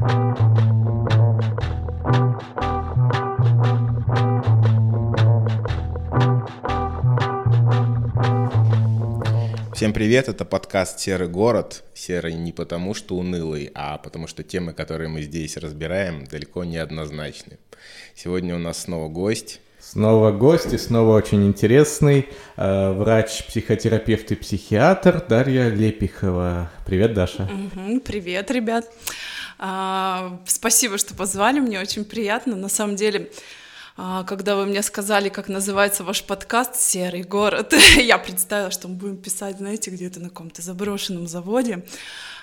Всем привет, это подкаст «Серый город». Серый не потому, что унылый, а потому что темы, которые мы здесь разбираем, далеко не однозначны. Сегодня у нас снова гость. Снова гость и снова очень интересный э, врач, психотерапевт и психиатр Дарья Лепихова. Привет, Даша. Угу, привет, ребят. А, спасибо, что позвали, мне очень приятно. На самом деле, а, когда вы мне сказали, как называется ваш подкаст «Серый город», я представила, что мы будем писать, знаете, где-то на каком-то заброшенном заводе.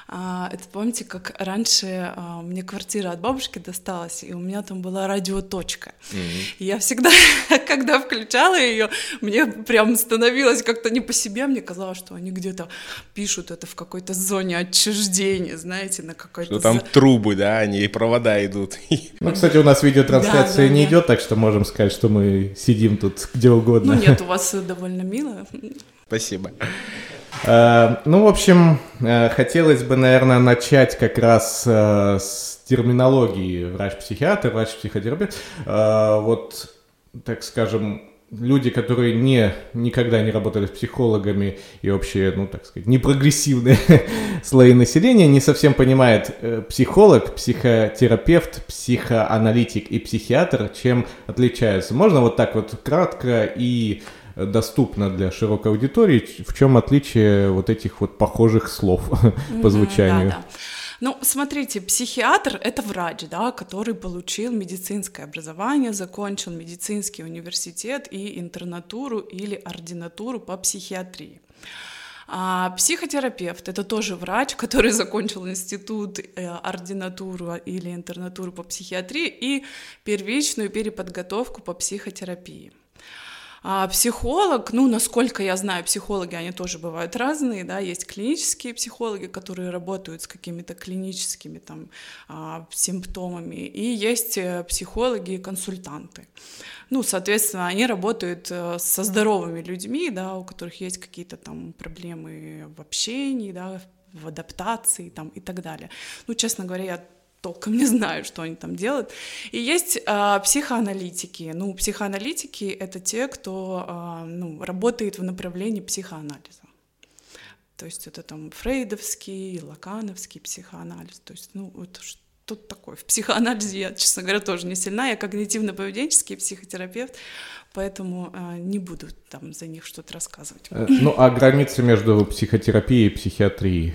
А, это помните, как раньше а, мне квартира от бабушки досталась, и у меня там была радиоточка. Mm-hmm. И я всегда, когда включала ее, мне прям становилось как-то не по себе, мне казалось, что они где-то пишут это в какой-то зоне отчуждения, знаете, на какой-то... Что там трубы, да, они и провода идут. Ну, кстати, у нас видеотрансляция да, да, не идет, так что можем сказать, что мы сидим тут где угодно. Ну нет, у вас довольно мило. Спасибо. Э, ну, в общем, э, хотелось бы, наверное, начать как раз э, с терминологии врач-психиатр, врач-психотерапевт. Вот, так скажем, люди, которые не, никогда не работали с психологами и вообще, ну, так сказать, не прогрессивные слои населения, не совсем понимают психолог, психотерапевт, психоаналитик и психиатр, чем отличаются. Можно вот так вот кратко и доступно для широкой аудитории. В чем отличие вот этих вот похожих слов по звучанию? Да, да. Ну, смотрите, психиатр — это врач, да, который получил медицинское образование, закончил медицинский университет и интернатуру или ординатуру по психиатрии. А психотерапевт — это тоже врач, который закончил институт, э, ординатуру или интернатуру по психиатрии и первичную переподготовку по психотерапии. А психолог, ну, насколько я знаю, психологи, они тоже бывают разные, да, есть клинические психологи, которые работают с какими-то клиническими там а, симптомами, и есть э, психологи и консультанты. Ну, соответственно, они работают э, со здоровыми людьми, да, у которых есть какие-то там проблемы в общении, да, в адаптации там и так далее. Ну, честно говоря, я толком не знаю, что они там делают. И есть э, психоаналитики. Ну, психоаналитики — это те, кто э, ну, работает в направлении психоанализа. То есть это там фрейдовский, лакановский психоанализ. То есть, ну, это что такое? В психоанализе я, честно говоря, тоже не сильна. Я когнитивно-поведенческий психотерапевт, поэтому э, не буду там за них что-то рассказывать. Э, ну, а граница между психотерапией и психиатрией?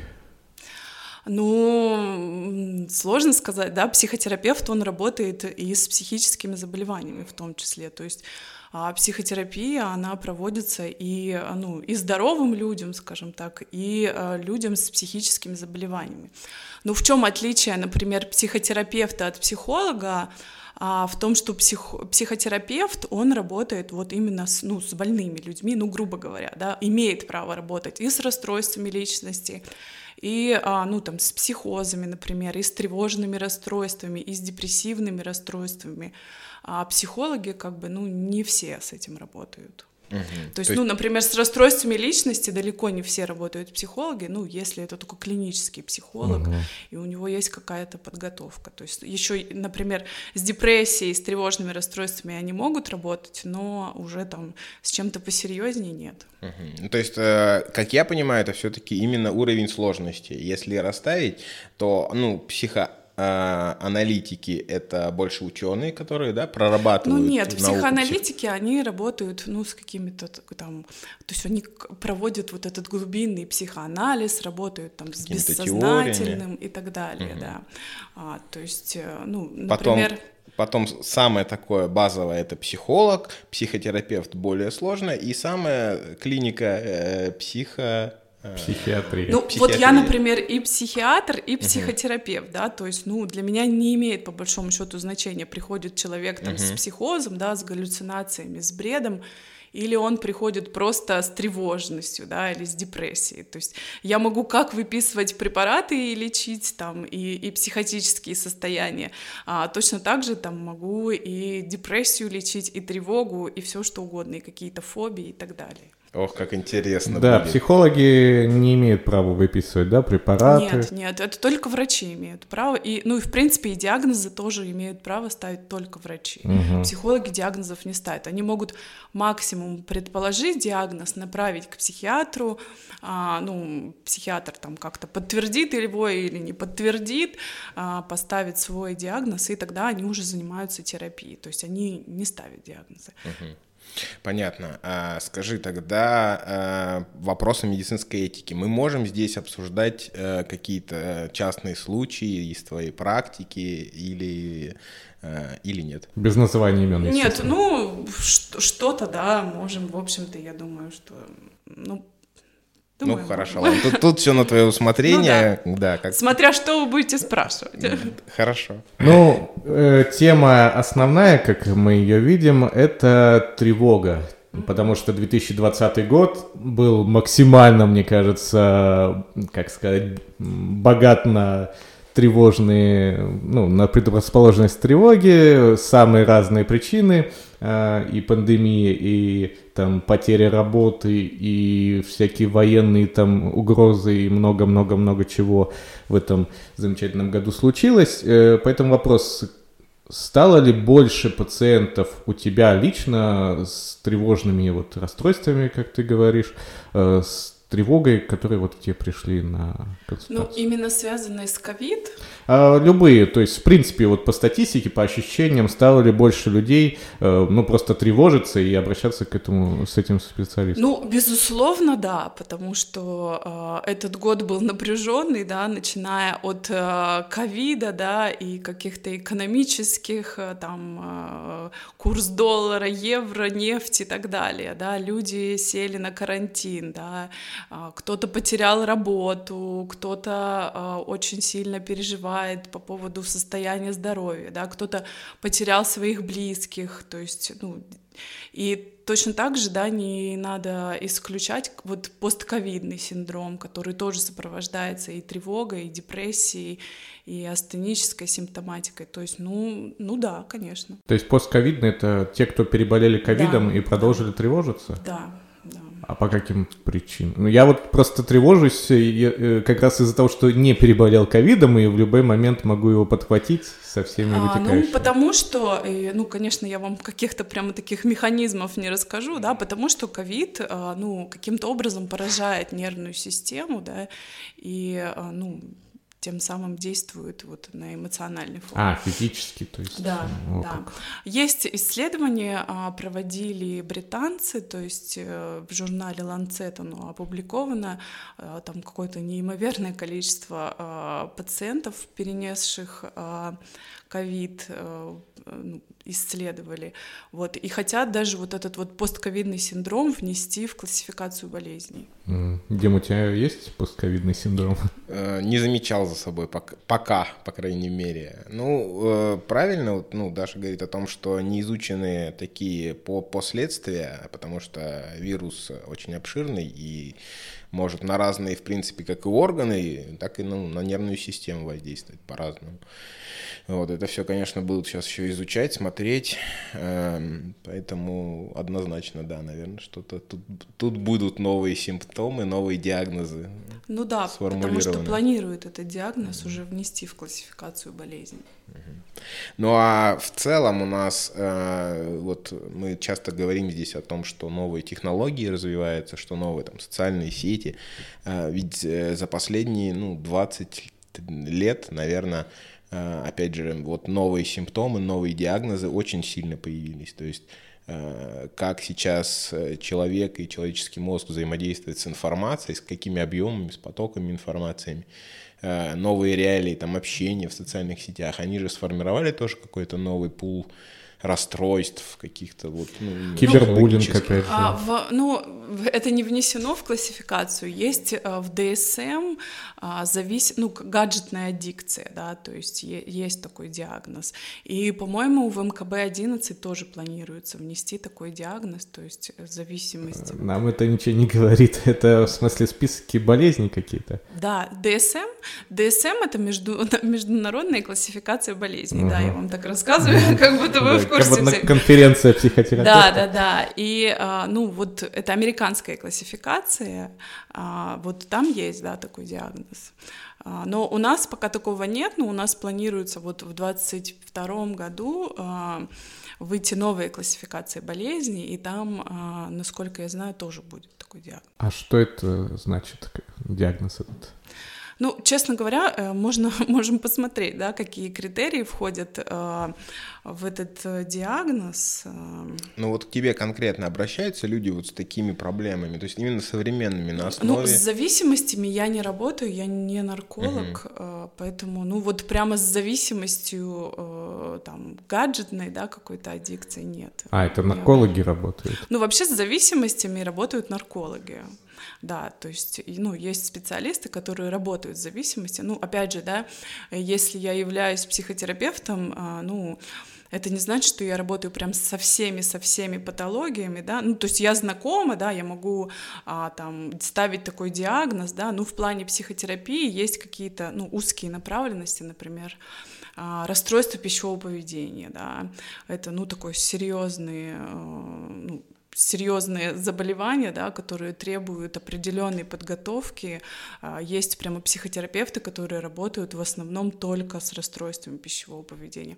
Ну, сложно сказать, да, психотерапевт, он работает и с психическими заболеваниями в том числе, то есть а психотерапия, она проводится и, ну, и здоровым людям, скажем так, и а, людям с психическими заболеваниями. Но в чем отличие, например, психотерапевта от психолога? а, в том, что псих, психотерапевт, он работает вот именно с, ну, с больными людьми, ну, грубо говоря, да, имеет право работать и с расстройствами личности, и, а, ну, там, с психозами, например, и с тревожными расстройствами, и с депрессивными расстройствами. А психологи, как бы, ну, не все с этим работают. Угу. То, есть, То есть, ну, например, с расстройствами личности далеко не все работают психологи, ну, если это только клинический психолог, угу. и у него есть какая-то подготовка. То есть еще, например, с депрессией, с тревожными расстройствами они могут работать, но уже там с чем-то посерьезнее нет. Угу. То есть, э, как я понимаю, это все-таки именно уровень сложности. Если расставить, то, ну, психо а, аналитики это больше ученые, которые, да, прорабатывают. Ну нет, психоаналитики, они работают, ну, с какими-то там, то есть они проводят вот этот глубинный психоанализ, работают там с бессознательным теориями. и так далее, угу. да. А, то есть, э, ну, например. Потом... Потом самое такое базовое это психолог, психотерапевт более сложно, и самая клиника э, психо Психиатрия. Ну, Психиатрия. вот я, например, и психиатр, и психотерапевт, угу. да, то есть, ну, для меня не имеет, по большому счету, значения, приходит человек там угу. с психозом, да, с галлюцинациями, с бредом, или он приходит просто с тревожностью, да, или с депрессией. То есть я могу как выписывать препараты и лечить там и, и психотические состояния, а точно так же там могу и депрессию лечить, и тревогу, и все что угодно, и какие-то фобии и так далее. Ох, как интересно Да, будет. психологи не имеют права выписывать, да, препараты. Нет, нет, это только врачи имеют право. И, ну и в принципе и диагнозы тоже имеют право ставить только врачи. Мгм. Психологи диагнозов не ставят. Они могут максимум предположить диагноз, направить к психиатру. а, ну, психиатр там как-то подтвердит его или не подтвердит, а, поставит свой диагноз, и тогда они уже занимаются терапией. То есть они не ставят диагнозы. Понятно. А, скажи тогда а, вопросы медицинской этики. Мы можем здесь обсуждать э, какие-то частные случаи из твоей практики или, э, или нет? Без называния имен, Нет, ну что-то, да, можем, в общем-то, я думаю, что, ну, думаю, ну хорошо, ладно. Тут, тут все на твое усмотрение. да. как Смотря что вы будете спрашивать. хорошо. Ну, э, тема основная, как мы ее видим, это тревога. Потому что 2020 год был максимально, мне кажется, как сказать, богат на тревожные, ну, на предрасположенность к тревоге, самые разные причины, э, и пандемии, и там потеря работы, и всякие военные там угрозы, и много-много-много чего в этом замечательном году случилось. Э, Поэтому вопрос, стало ли больше пациентов у тебя лично с тревожными вот расстройствами, как ты говоришь, э, с тревогой, которые вот тебе пришли на Ну, консультацию? именно связанные с ковид, А, любые, то есть, в принципе, вот по статистике, по ощущениям, стало ли больше людей, э, ну, просто тревожиться и обращаться к этому, с этим специалистом? Ну, безусловно, да, потому что э, этот год был напряженный, да, начиная от э, ковида, да, и каких-то экономических, э, там, э, курс доллара, евро, нефть и так далее, да, люди сели на карантин, да, кто-то потерял работу, кто-то э, очень сильно переживает по поводу состояния здоровья, да, кто-то потерял своих близких, то есть, ну, и точно так же, да, не надо исключать вот постковидный синдром, который тоже сопровождается и тревогой, и депрессией, и астенической симптоматикой. То есть, ну, ну да, конечно, То есть постковидные это те, кто переболели ковидом Да. и продолжили тревожиться? да. А по каким причинам? Ну, я вот просто тревожусь э, э, как раз из-за того, что не переболел ковидом, и в любой момент могу его подхватить со всеми А, ну, вытекающими. потому что, э, ну, конечно, я вам каких-то прямо таких механизмов не расскажу, да, потому что ковид, ну, каким-то образом поражает нервную систему, да, и, ну, тем самым действует вот на эмоциональный фон. А, физически, то есть. Да, э, о да. как. Есть исследования, а, проводили британцы, то есть э, в журнале Lancet оно опубликовано, а, там какое-то неимоверное количество а, пациентов, перенесших а, ковид, э, исследовали. Вот, и хотят даже вот этот вот постковидный синдром внести в классификацию болезней. Дим, у тебя есть постковидный синдром? Э, Не замечал за собой пока, пока, по крайней мере. Ну, э, правильно, вот, ну, Даша говорит о том, что не изучены такие по последствия, потому что вирус очень обширный и может на разные, в принципе, как и органы, так и ну, на нервную систему воздействовать по-разному. Вот, это все, конечно, будут сейчас еще изучать, смотреть, эм, поэтому однозначно, да, наверное, что-то тут, тут будут новые симптомы, новые диагнозы. Ну да, потому что планируют этот диагноз уже внести в классификацию болезней. Ну а в целом у нас, э, вот мы часто говорим здесь о том, что новые технологии развиваются, что новые там социальные сети. Э, ведь э, за последние, ну, 20 лет, наверное, э, опять же, вот новые симптомы, новые диагнозы очень сильно появились. То есть как сейчас э, человек и человеческий мозг взаимодействует с информацией, с какими объемами, с потоками информациями, э, новые реалии там общения в социальных сетях, они же сформировали тоже какой-то новый пул расстройств каких-то вот ну, Кибербуллинг, психологических. опять же. А, в- ну, это не внесено в классификацию. Есть а, в DSM а, завис... ну, гаджетная аддикция, да, то есть е- есть такой диагноз. И, по-моему, в МКБ-11 тоже планируется внести такой диагноз, то есть э, зависимость. Нам это ничего не говорит. Это в смысле списки болезней какие-то. Да, DSM. DSM — это между... международная классификация болезней. Да, я вам так рассказываю, как будто вы в Как вот на конференция психотерапевтов. Да, да, да. И, а, ну, вот это американская классификация, а, вот там есть, да, такой диагноз. А, но у нас пока такого нет, но у нас планируется вот в 2022 году выйти новые классификации болезней, и там, насколько я знаю, тоже будет такой диагноз. А что это значит, диагноз этот? Ну, честно говоря, э, можно, можем посмотреть, да, какие критерии входят э, в этот э, диагноз. Ну вот к тебе конкретно обращаются люди вот с такими проблемами, то есть именно современными на ну, основе... Ну, с зависимостями я не работаю, я не нарколог, угу. поэтому, ну вот прямо с зависимостью там гаджетной, да, какой-то аддикции нет. А, это наркологи я... работают? Ну вообще с зависимостями работают наркологи. Да, то есть, ну, есть специалисты, которые работают с зависимостью. Ну, опять же, да, если я являюсь психотерапевтом, а, ну, это не значит, что я работаю прям со всеми, со всеми патологиями, да, ну, то есть я знакома, да, я могу а, там ставить такой диагноз, да, ну, в плане психотерапии есть какие-то, ну, узкие направленности, например, а, расстройство пищевого поведения, да, это, ну, такой серьезный, а, ну, серьезные заболевания, да, которые требуют определенной подготовки. А, есть прямо психотерапевты, которые работают в основном только с расстройствами пищевого поведения.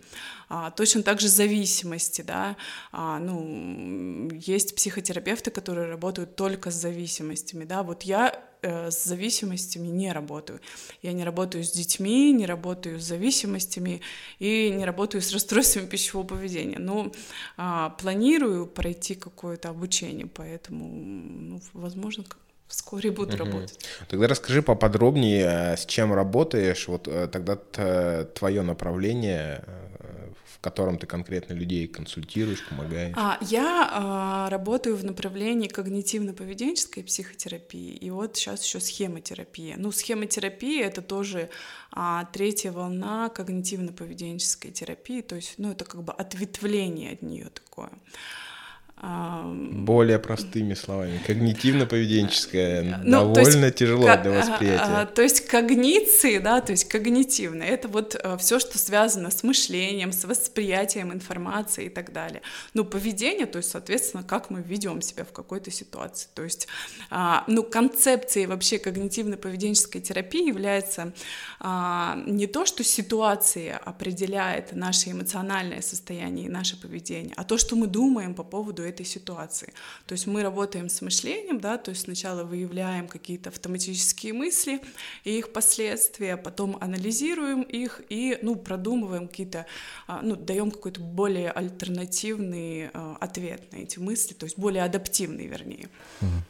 А, точно так же зависимости, да, а, ну, есть психотерапевты, которые работают только с зависимостями, да. Вот я с зависимостями не работаю. Я не работаю с детьми, не работаю с зависимостями и не работаю с расстройствами пищевого поведения. Но а, планирую пройти какое-то обучение, поэтому, ну, возможно, вскоре буду угу. работать. Тогда расскажи поподробнее, э, с чем работаешь, вот э, тогда твое направление котором ты конкретно людей консультируешь, помогаешь? А, я а, работаю в направлении когнитивно-поведенческой психотерапии, и вот сейчас еще схемотерапия. Ну, схемотерапия — это тоже а, третья волна когнитивно-поведенческой терапии, то есть, ну, это как бы ответвление от нее такое. Более простыми словами, когнитивно-поведенческая ну, довольно есть, тяжело для восприятия. А, а, то есть когниции, да, то есть когнитивно, это вот а, все, что связано с мышлением, с восприятием информации и так далее. Ну, поведение, то есть, соответственно, как мы ведем себя в какой-то ситуации. То есть, а, ну, концепцией вообще когнитивно-поведенческой терапии является а, не то, что ситуация определяет наше эмоциональное состояние и наше поведение, а то, что мы думаем по поводу этой ситуации. То есть мы работаем с мышлением, да, то есть сначала выявляем какие-то автоматические мысли и их последствия, потом анализируем их и, ну, продумываем какие-то, а, ну, даем какой-то более альтернативный а, ответ на эти мысли, то есть более адаптивный, вернее.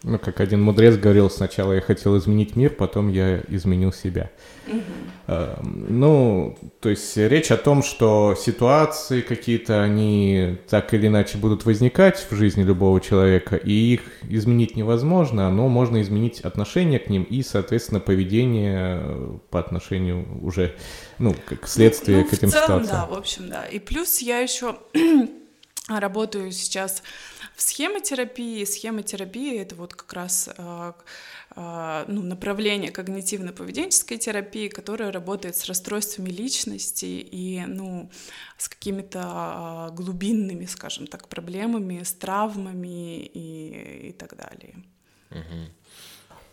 Ну, как один мудрец говорил, сначала я хотел изменить мир, потом я изменил себя. Угу. Ну, то есть речь о том, что ситуации какие-то, они так или иначе будут возникать в жизни любого человека, и их изменить невозможно, но можно изменить отношение к ним и, соответственно, поведение э, по отношению уже, ну, как следствие ну, к этим в целом, ситуациям. Да, в общем, да. И плюс я еще работаю сейчас в схемотерапии. Схемотерапия — это вот как раз э, ну, направление когнитивно-поведенческой терапии, которое работает с расстройствами личности и ну, с какими-то а, глубинными, скажем так, проблемами, с травмами и, и так далее.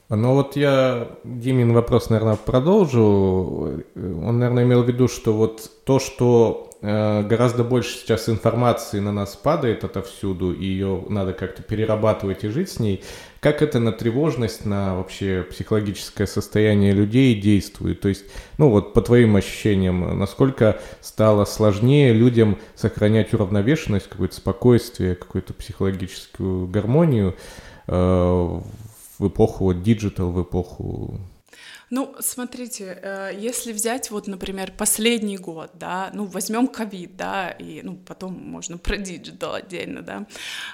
Ну вот я Димин вопрос, наверное, продолжу. Он, наверное, имел в виду, что вот то, что гораздо больше сейчас информации на нас падает отовсюду, и ее надо как-то перерабатывать и жить с ней. Как это на тревожность, на вообще психологическое состояние людей действует? То есть, ну вот по твоим ощущениям, насколько стало сложнее людям сохранять уравновешенность, какое-то спокойствие, какую-то психологическую гармонию э, в эпоху вот, digital, в эпоху ну, смотрите, э, если взять вот, например, последний год, да, ну, возьмем ковид, да, и, ну, потом можно про digital отдельно, да,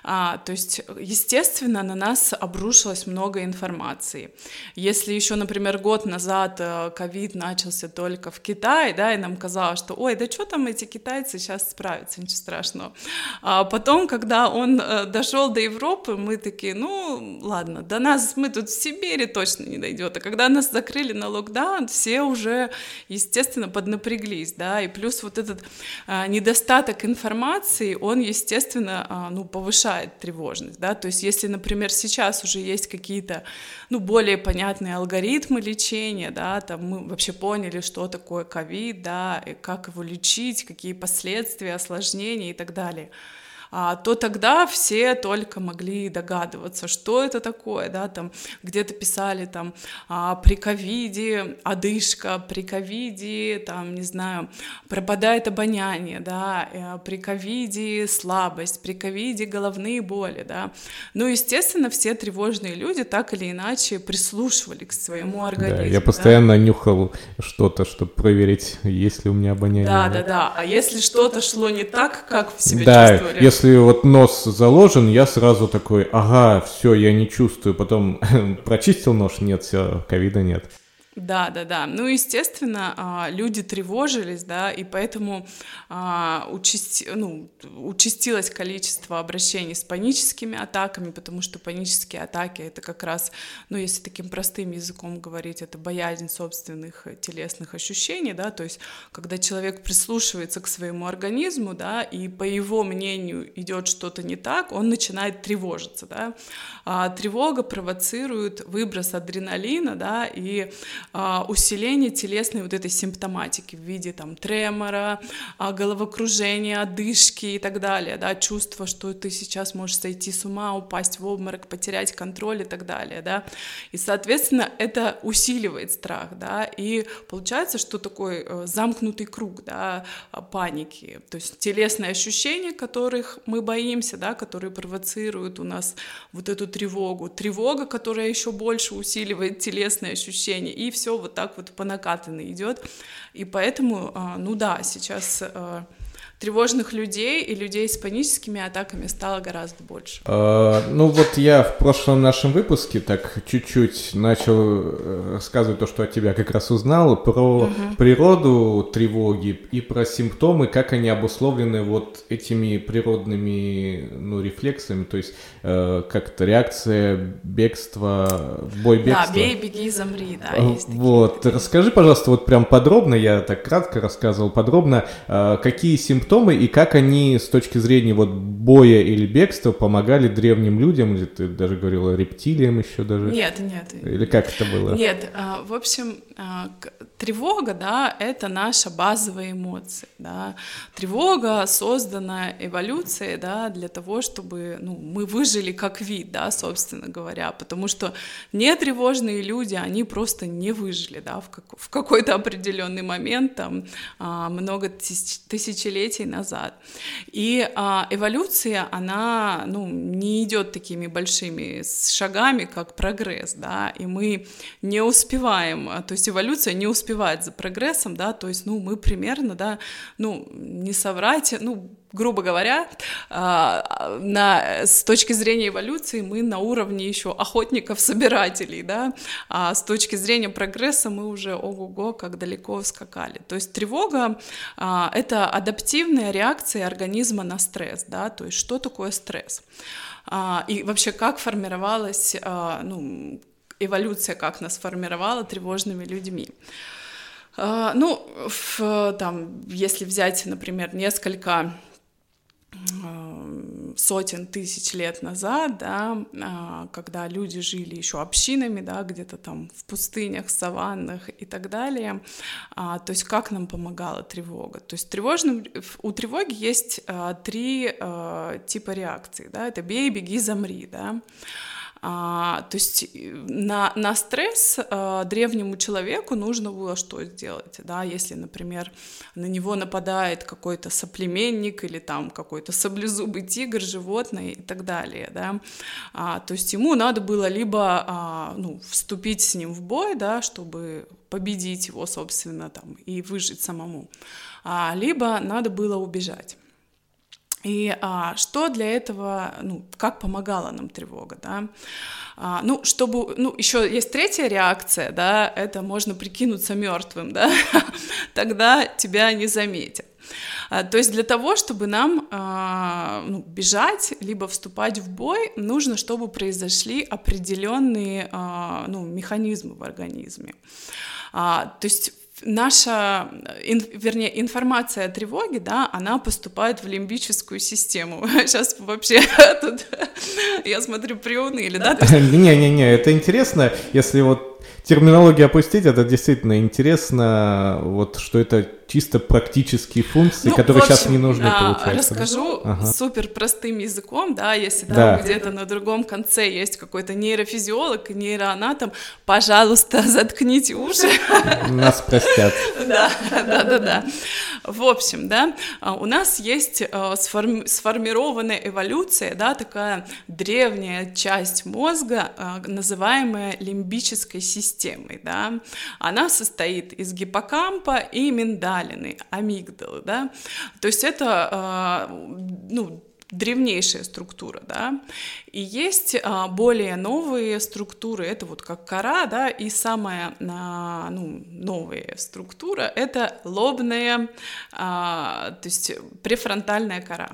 а, то есть, естественно, на нас обрушилось много информации. Если еще, например, год назад э, ковид начался только в Китае, да, и нам казалось, что, ой, да что там эти китайцы сейчас справятся, ничего страшного. А потом, когда он э, дошел до Европы, мы такие, ну, ладно, до нас, мы тут в Сибири точно не дойдет, а когда нас закрыли посмотрели на локдаун, все уже, естественно, поднапряглись, да, и плюс вот этот а, недостаток информации, он, естественно, а, ну, повышает тревожность, да, то есть если, например, сейчас уже есть какие-то, ну, более понятные алгоритмы лечения, да, там мы вообще поняли, что такое ковид, да, и как его лечить, какие последствия, осложнения и так далее, то тогда все только могли догадываться, что это такое, да, там где-то писали там а, при ковиде одышка, при ковиде, там, не знаю, пропадает обоняние, да, э, при ковиде слабость, при ковиде головные боли, да. Ну, естественно, все тревожные люди так или иначе прислушивали к своему организму. Да, я постоянно да? нюхал что-то, чтобы проверить, есть ли у меня обоняние. Да, да, да. А если что-то шло не так, как в себе да, чувствовали? Если вот нос заложен, я сразу такой, ага, все, я не чувствую. Потом прочистил нож, нет, все, ковида нет. Да, да, да. Ну, естественно, а, люди тревожились, да, и поэтому а, участи, ну, участилось количество обращений с паническими атаками, потому что панические атаки это как раз, ну, если таким простым языком говорить, это боязнь собственных телесных ощущений, да, то есть когда человек прислушивается к своему организму, да, и по его мнению идет что-то не так, он начинает тревожиться, да. А тревога провоцирует выброс адреналина, да, и а, усиление телесной вот этой симптоматики в виде там тремора, а, головокружения, одышки и так далее, да, чувство, что ты сейчас можешь сойти с ума, упасть в обморок, потерять контроль и так далее, да, и, соответственно, это усиливает страх, да, и получается, что такой э, замкнутый круг, да, паники, то есть телесные ощущения, которых мы боимся, да, которые провоцируют у нас вот эту тревогу, тревога, которая еще больше усиливает телесные ощущения, и все вот так вот по накатанной идет. И поэтому, а, ну да, сейчас а, тревожных людей и людей с паническими атаками стало гораздо больше. А, ну вот я в прошлом нашем выпуске так чуть-чуть начал э, рассказывать то, что от тебя как раз узнал, про угу. природу тревоги и про симптомы, как они обусловлены вот этими природными ну, рефлексами, то есть э, как-то реакция, бегство, бой, бегство. Да, бей, беги, замри, да, есть такие. Вот, расскажи, пожалуйста, вот прям подробно, я так кратко рассказывал, подробно, э, какие симптомы симптомы и как они с точки зрения вот боя или бегства помогали древним людям, или ты даже говорила рептилиям еще даже? Нет, нет. Или как это было? Нет, а, в общем, а, тревога, да, это наша базовая эмоция, да. Тревога создана эволюцией, да, для того, чтобы, ну, мы выжили как вид, да, собственно говоря, потому что нетревожные люди, они просто не выжили, да, в, как, в какой-то определенный момент, там, а, много тысяч, тысячелетий назад. И эволюция, она, ну, не идет такими большими шагами, как прогресс, да, и мы не успеваем, то есть эволюция не успевает за прогрессом, да, то есть, ну, мы примерно, да, ну, не соврать, ну, грубо говоря, а, на, с точки зрения эволюции мы на уровне еще охотников-собирателей, да, а с точки зрения прогресса мы уже ого-го как далеко скакали. То есть тревога а, — это адаптивная реакция организма на стресс, да, то есть что такое стресс? А, и вообще как формировалась, ну, эволюция, как нас формировала тревожными людьми. Ну, в, там, если взять, например, несколько сотен тысяч лет назад, да, а, когда люди жили еще общинами, да, где-то там в пустынях, саваннах и так далее, то есть как нам помогала тревога? То есть тревожным, у тревоги есть три типа реакций, да, это бей, беги, замри, да, а, то есть э, на, на стресс а, древнему человеку нужно было что сделать, да, если, например, на него нападает какой-то соплеменник или там какой-то саблезубый тигр, животное и так далее, да, а, то есть ему надо было либо, а, ну, вступить с ним в бой, да, чтобы победить его, собственно, там, и выжить самому, а, либо надо было убежать. И а, что для этого, ну, как помогала нам тревога, да? А, ну, чтобы, ну, еще есть третья реакция, да, это можно прикинуться мертвым, да, тогда тебя не заметят. А, то есть для того, чтобы нам ну, бежать, либо вступать в бой, нужно, чтобы произошли определенные ну, механизмы в организме. То есть наша, ин, вернее, информация о тревоге, да, она поступает в лимбическую систему. Сейчас вообще тут, я смотрю, приуныли, да? Не-не-не, это интересно, если вот терминологию опустить, это действительно интересно, вот что это чисто практические функции, ну, которые общем, сейчас не нужны, а, получается. Расскажу да? ага. супер простым языком, да, если да. где-то на другом конце есть какой-то нейрофизиолог, нейроанатом, пожалуйста, заткните уши. Нас простят. Да, да, да, да. В общем, да, а, у нас есть а, сформированная эволюция, да, такая древняя часть мозга, называемая лимбической системой, да. Она состоит из гиппокампа и миндалина миндалины, амигдалы, да, то есть это, а, ну, древнейшая структура, да, и есть а, более новые структуры, это вот как кора, да, и самая а, ну, новая структура — это лобная, то есть префронтальная кора.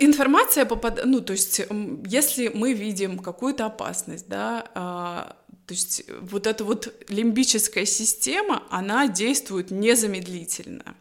Информация попадает, ну, то есть, если мы видим какую-то опасность, да, то есть э, вот эта вот лимбическая система, она действует незамедлительно.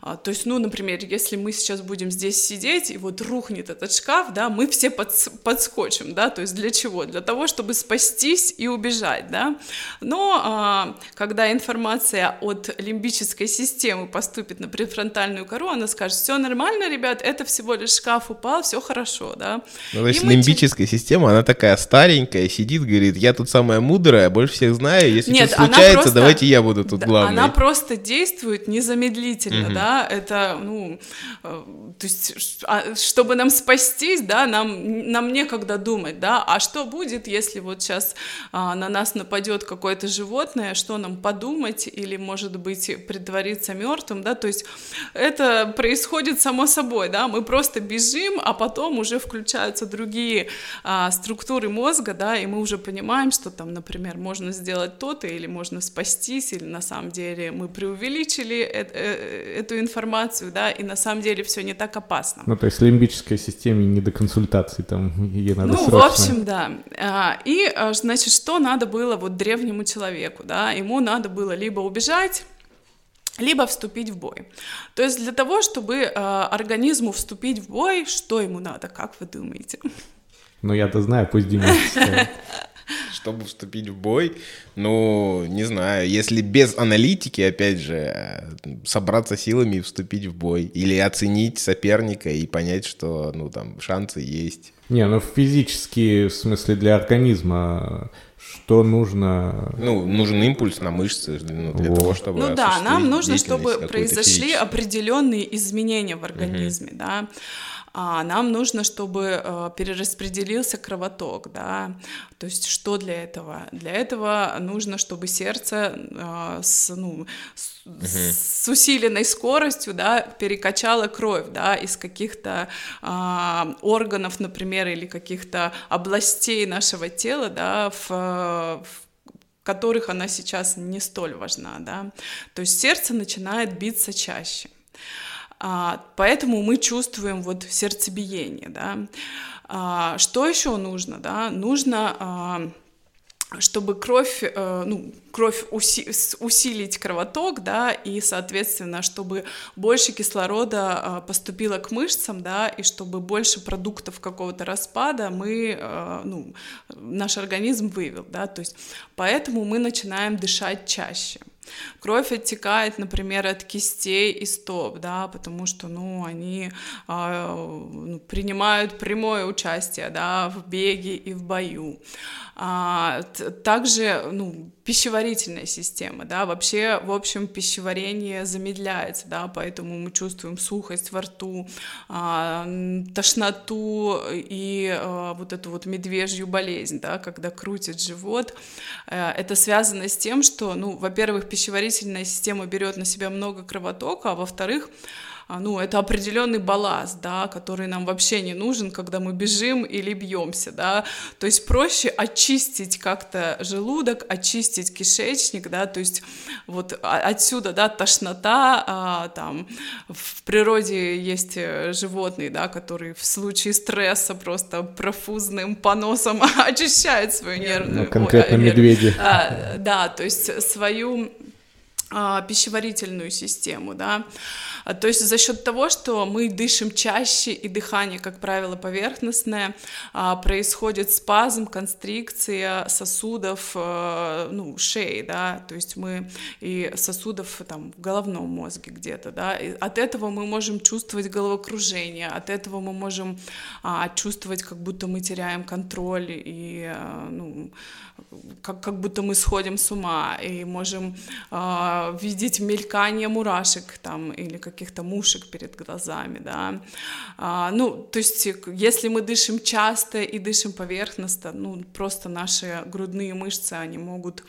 А, то есть, ну, например, если мы сейчас будем здесь сидеть, и вот рухнет этот шкаф, да, мы все подс подскочим, да, то есть для чего? Для того, чтобы спастись и убежать, да. Но а, когда информация от лимбической системы поступит на префронтальную кору, она скажет, все нормально, ребят, это всего лишь шкаф упал, все хорошо, да. Ну, то есть лимбическая мы... система, она такая старенькая, сидит, говорит, я тут самая мудрая, мудрая, больше всех знаю, если Нет, что случается, просто, давайте я буду тут главный. Она просто действует незамедлительно, угу. да, это, ну, э, то есть, а, чтобы нам спастись, да, нам, нам некогда думать, да, а что будет, если вот сейчас а, на нас нападет какое-то животное, что нам подумать или, может быть, притвориться мертвым, да, то есть это происходит само собой, да, мы просто бежим, а потом уже включаются другие а, структуры мозга, да, и мы уже понимаем, что там, например, например, можно сделать то-то, или можно спастись, или на самом деле мы преувеличили э э эту информацию, да, и на самом деле все не так опасно. Ну, то есть лимбической системе не до консультации, там ей надо Ну, срочно... в общем, да. А, и, а, значит, что надо было вот древнему человеку, да, ему надо было либо убежать, либо вступить в бой. То есть для того, чтобы э, организму вступить в бой, что ему надо, как вы думаете? Ну, я-то знаю, пусть Дима чтобы вступить в бой, ну, не знаю, если без аналитики, опять же, собраться силами и вступить в бой, или оценить соперника и понять, что, ну, там, шансы есть. Не, ну, физически, в смысле, для организма что нужно? Ну, нужен импульс на мышцы ну, для вот. того, чтобы... Ну да, нам нужно, чтобы произошли определенные изменения в организме, угу. да а нам нужно, чтобы э, перераспределился кровоток, да, то есть что для этого? Для этого нужно, чтобы сердце э, с, ну, с, угу. с усиленной скоростью, да, перекачало кровь, да, из каких-то э, органов, например, или каких-то областей нашего тела, да, в, в которых она сейчас не столь важна, да, то есть сердце начинает биться чаще. А, поэтому мы чувствуем вот сердцебиение, да. А, что еще нужно, да? Нужно а, чтобы кровь, э, ну, кровь уси, усилить кровоток, да, и, соответственно, чтобы больше кислорода поступило к мышцам, да, и чтобы больше продуктов какого-то распада мы, ну, наш организм вывел, да, то есть поэтому мы начинаем дышать чаще. Кровь оттекает, например, от кистей и стоп, да, потому что, ну, они э, принимают прямое участие, да, в беге и в бою. А, также, ну, пищеварительная система, да, вообще, в общем, пищеварение замедляется, да, поэтому мы чувствуем сухость во рту, а, тошноту и а, вот эту вот медвежью болезнь, да, когда крутит живот. А, это связано с тем, что, ну, во-первых, пищеварительная система берет на себя много кровотока, а во-вторых, ну, это определенный балласт, да, который нам вообще не нужен, когда мы бежим или бьемся, да, то есть проще очистить как-то желудок, очистить кишечник, да, то есть вот отсюда, да, тошнота, а, там, в природе есть э, животные, да, которые в случае стресса просто профузным поносом очищают свою нервную... Ну, конкретно медведи. А, да, то есть свою а, пищеварительную систему, да, а, то есть за счет того, что мы дышим чаще и дыхание, как правило, поверхностное, а, происходит спазм, констрикция сосудов, ну, шеи, да, то есть мы и сосудов там в головном мозге где-то, да, и от этого мы можем чувствовать головокружение, от этого мы можем чувствовать, как будто мы теряем контроль и, ну, как, как будто мы сходим с ума и можем видеть мелькание мурашек там или каких-то мушек перед глазами, да. А, ну, то есть, если мы дышим часто и дышим поверхностно, ну, просто наши грудные мышцы, они могут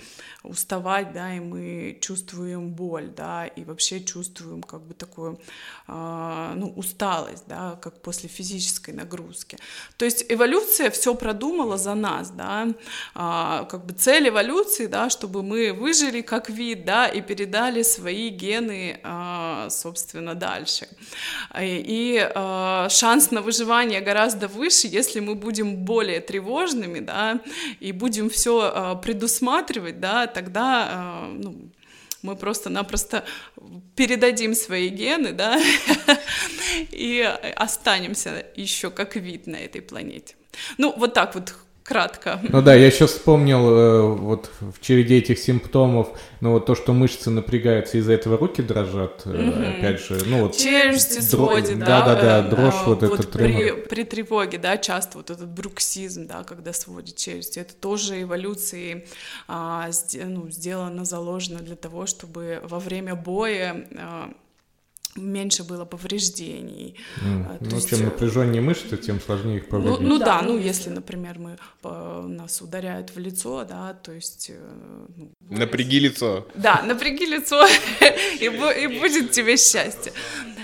уставать, да, и мы чувствуем боль, да, и вообще чувствуем как бы такую, э, ну, усталость, да, как после физической нагрузки. То есть эволюция все продумала за нас, да, э, как бы цель эволюции, да, чтобы мы выжили как вид, да, и передали свои гены, э, собственно, дальше. И э, шанс на выживание гораздо выше, если мы будем более тревожными, да, и будем все э, предусматривать, да, тогда э, ну, мы просто-напросто передадим свои гены, да, и останемся еще как вид на этой планете. Ну, вот так вот кратко. Ну да, я сейчас вспомнил э, вот в череде этих симптомов, ну вот то, что мышцы напрягаются, из-за этого руки дрожат, mm-hmm. опять же, ну вот... Челюсти дро... сводит, да? Да-да-да, э, дрожь, вот, вот этот при, при тревоге, да, часто вот этот бруксизм, да, когда сводит челюсти, это тоже эволюцией а, ну, сделано, заложено для того, чтобы во время боя а, меньше было повреждений. Mm. Ну, есть... чем напряженнее мышцы, тем сложнее их повредить. Ну, ну да, ну если, например, мы по, нас ударяют в лицо, да, то есть... Э, ну, напряги лицо. Да, напряги лицо, и, и будет тебе счастье.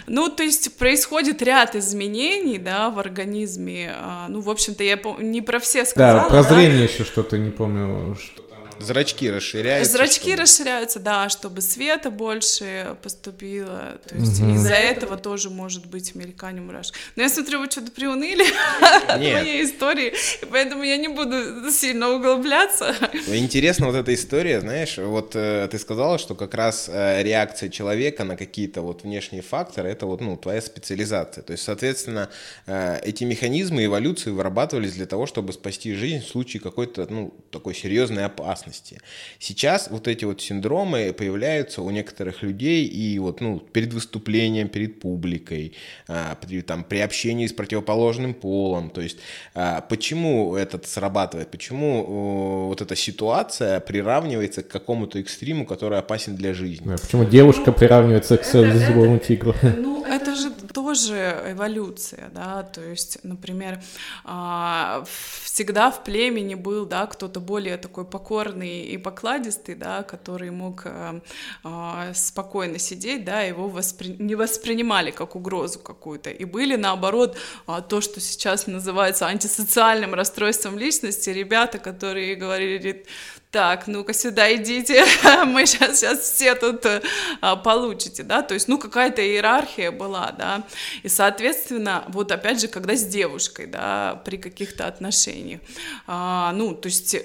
Ну, то есть происходит ряд изменений, да, в организме. А, ну, в общем-то, я не про все сказала. Да, про зрение еще что-то, не помню, что Зрачки расширяются. Зрачки чтобы... расширяются, да, чтобы света больше поступило. То есть угу. из-за этого тоже может быть мелькание мурашек. Но я смотрю, вы что-то приуныли от моей истории, поэтому я не буду сильно углубляться. Интересно вот эта история, знаешь, вот э, ты сказала, что как раз э, реакция человека на какие-то вот внешние факторы, это вот, ну, твоя специализация. То есть, соответственно, э, эти механизмы эволюции вырабатывались для того, чтобы спасти жизнь в случае какой-то, ну, такой серьезной опасности опасности. Сейчас вот эти вот синдромы появляются у некоторых людей и вот, ну, перед выступлением, перед публикой, а, при, там, при общении с противоположным полом. То есть а, почему этот срабатывает? Почему вот эта ситуация приравнивается к какому-то экстриму, который опасен для жизни? Да, почему девушка приравнивается к злому тигру? Ну, это же тоже эволюция, да, то есть, например, а, всегда в племени был, да, кто-то более такой покорный и покладистый, да, который мог а, а, спокойно сидеть, да, его воспри... не воспринимали как угрозу какую-то, и были, наоборот, то, что сейчас называется антисоциальным расстройством личности, ребята, которые говорили, так, ну-ка сюда идите, мы сейчас, сейчас все тут а, получите, да, то есть, ну, какая-то иерархия была, да, и, соответственно, вот опять же, когда с девушкой, да, при каких-то отношениях, а, ну, то есть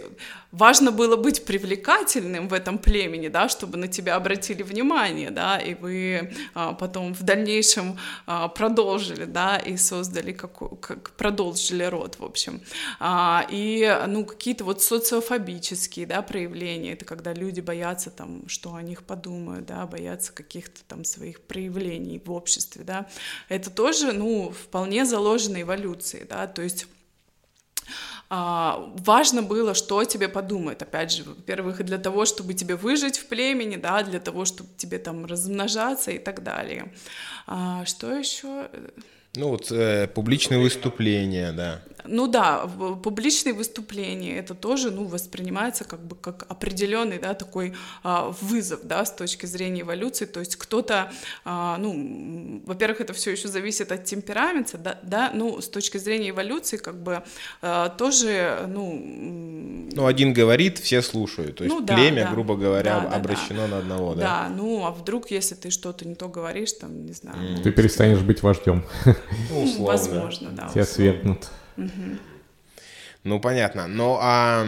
важно было быть привлекательным в этом племени, да, чтобы на тебя обратили внимание, да, и вы а, потом в дальнейшем а, продолжили, да, и создали как, как продолжили род, в общем. А, и, ну, какие-то вот социофобические, да, проявления, это когда люди боятся там, что о них подумают, да, боятся каких-то там своих проявлений в обществе, да, это тоже, ну, вполне заложено эволюцией, да, то есть а, важно было, что о тебе подумают. Опять же, во-первых, для того, чтобы тебе выжить в племени, да, для того, чтобы тебе там размножаться и так далее. А, что еще? Ну вот э, публичные выступления, да. Ну да, публичные выступления это тоже, ну, воспринимается как бы как определенный, да, такой а, вызов, да, с точки зрения эволюции. То есть кто-то, а, ну, во-первых, это все еще зависит от темперамента, да, да, ну, с точки зрения эволюции, как бы а, тоже, ну. Ну, один говорит, все слушают. То есть ну, да, племя, да, грубо говоря, да, обращено да. на одного, да. Да, ну, а вдруг, если ты что-то не то говоришь, там, не знаю. Ты перестанешь быть вождем. Ну, Возможно, да. Тебя свергнут. Ну, понятно. Ну, а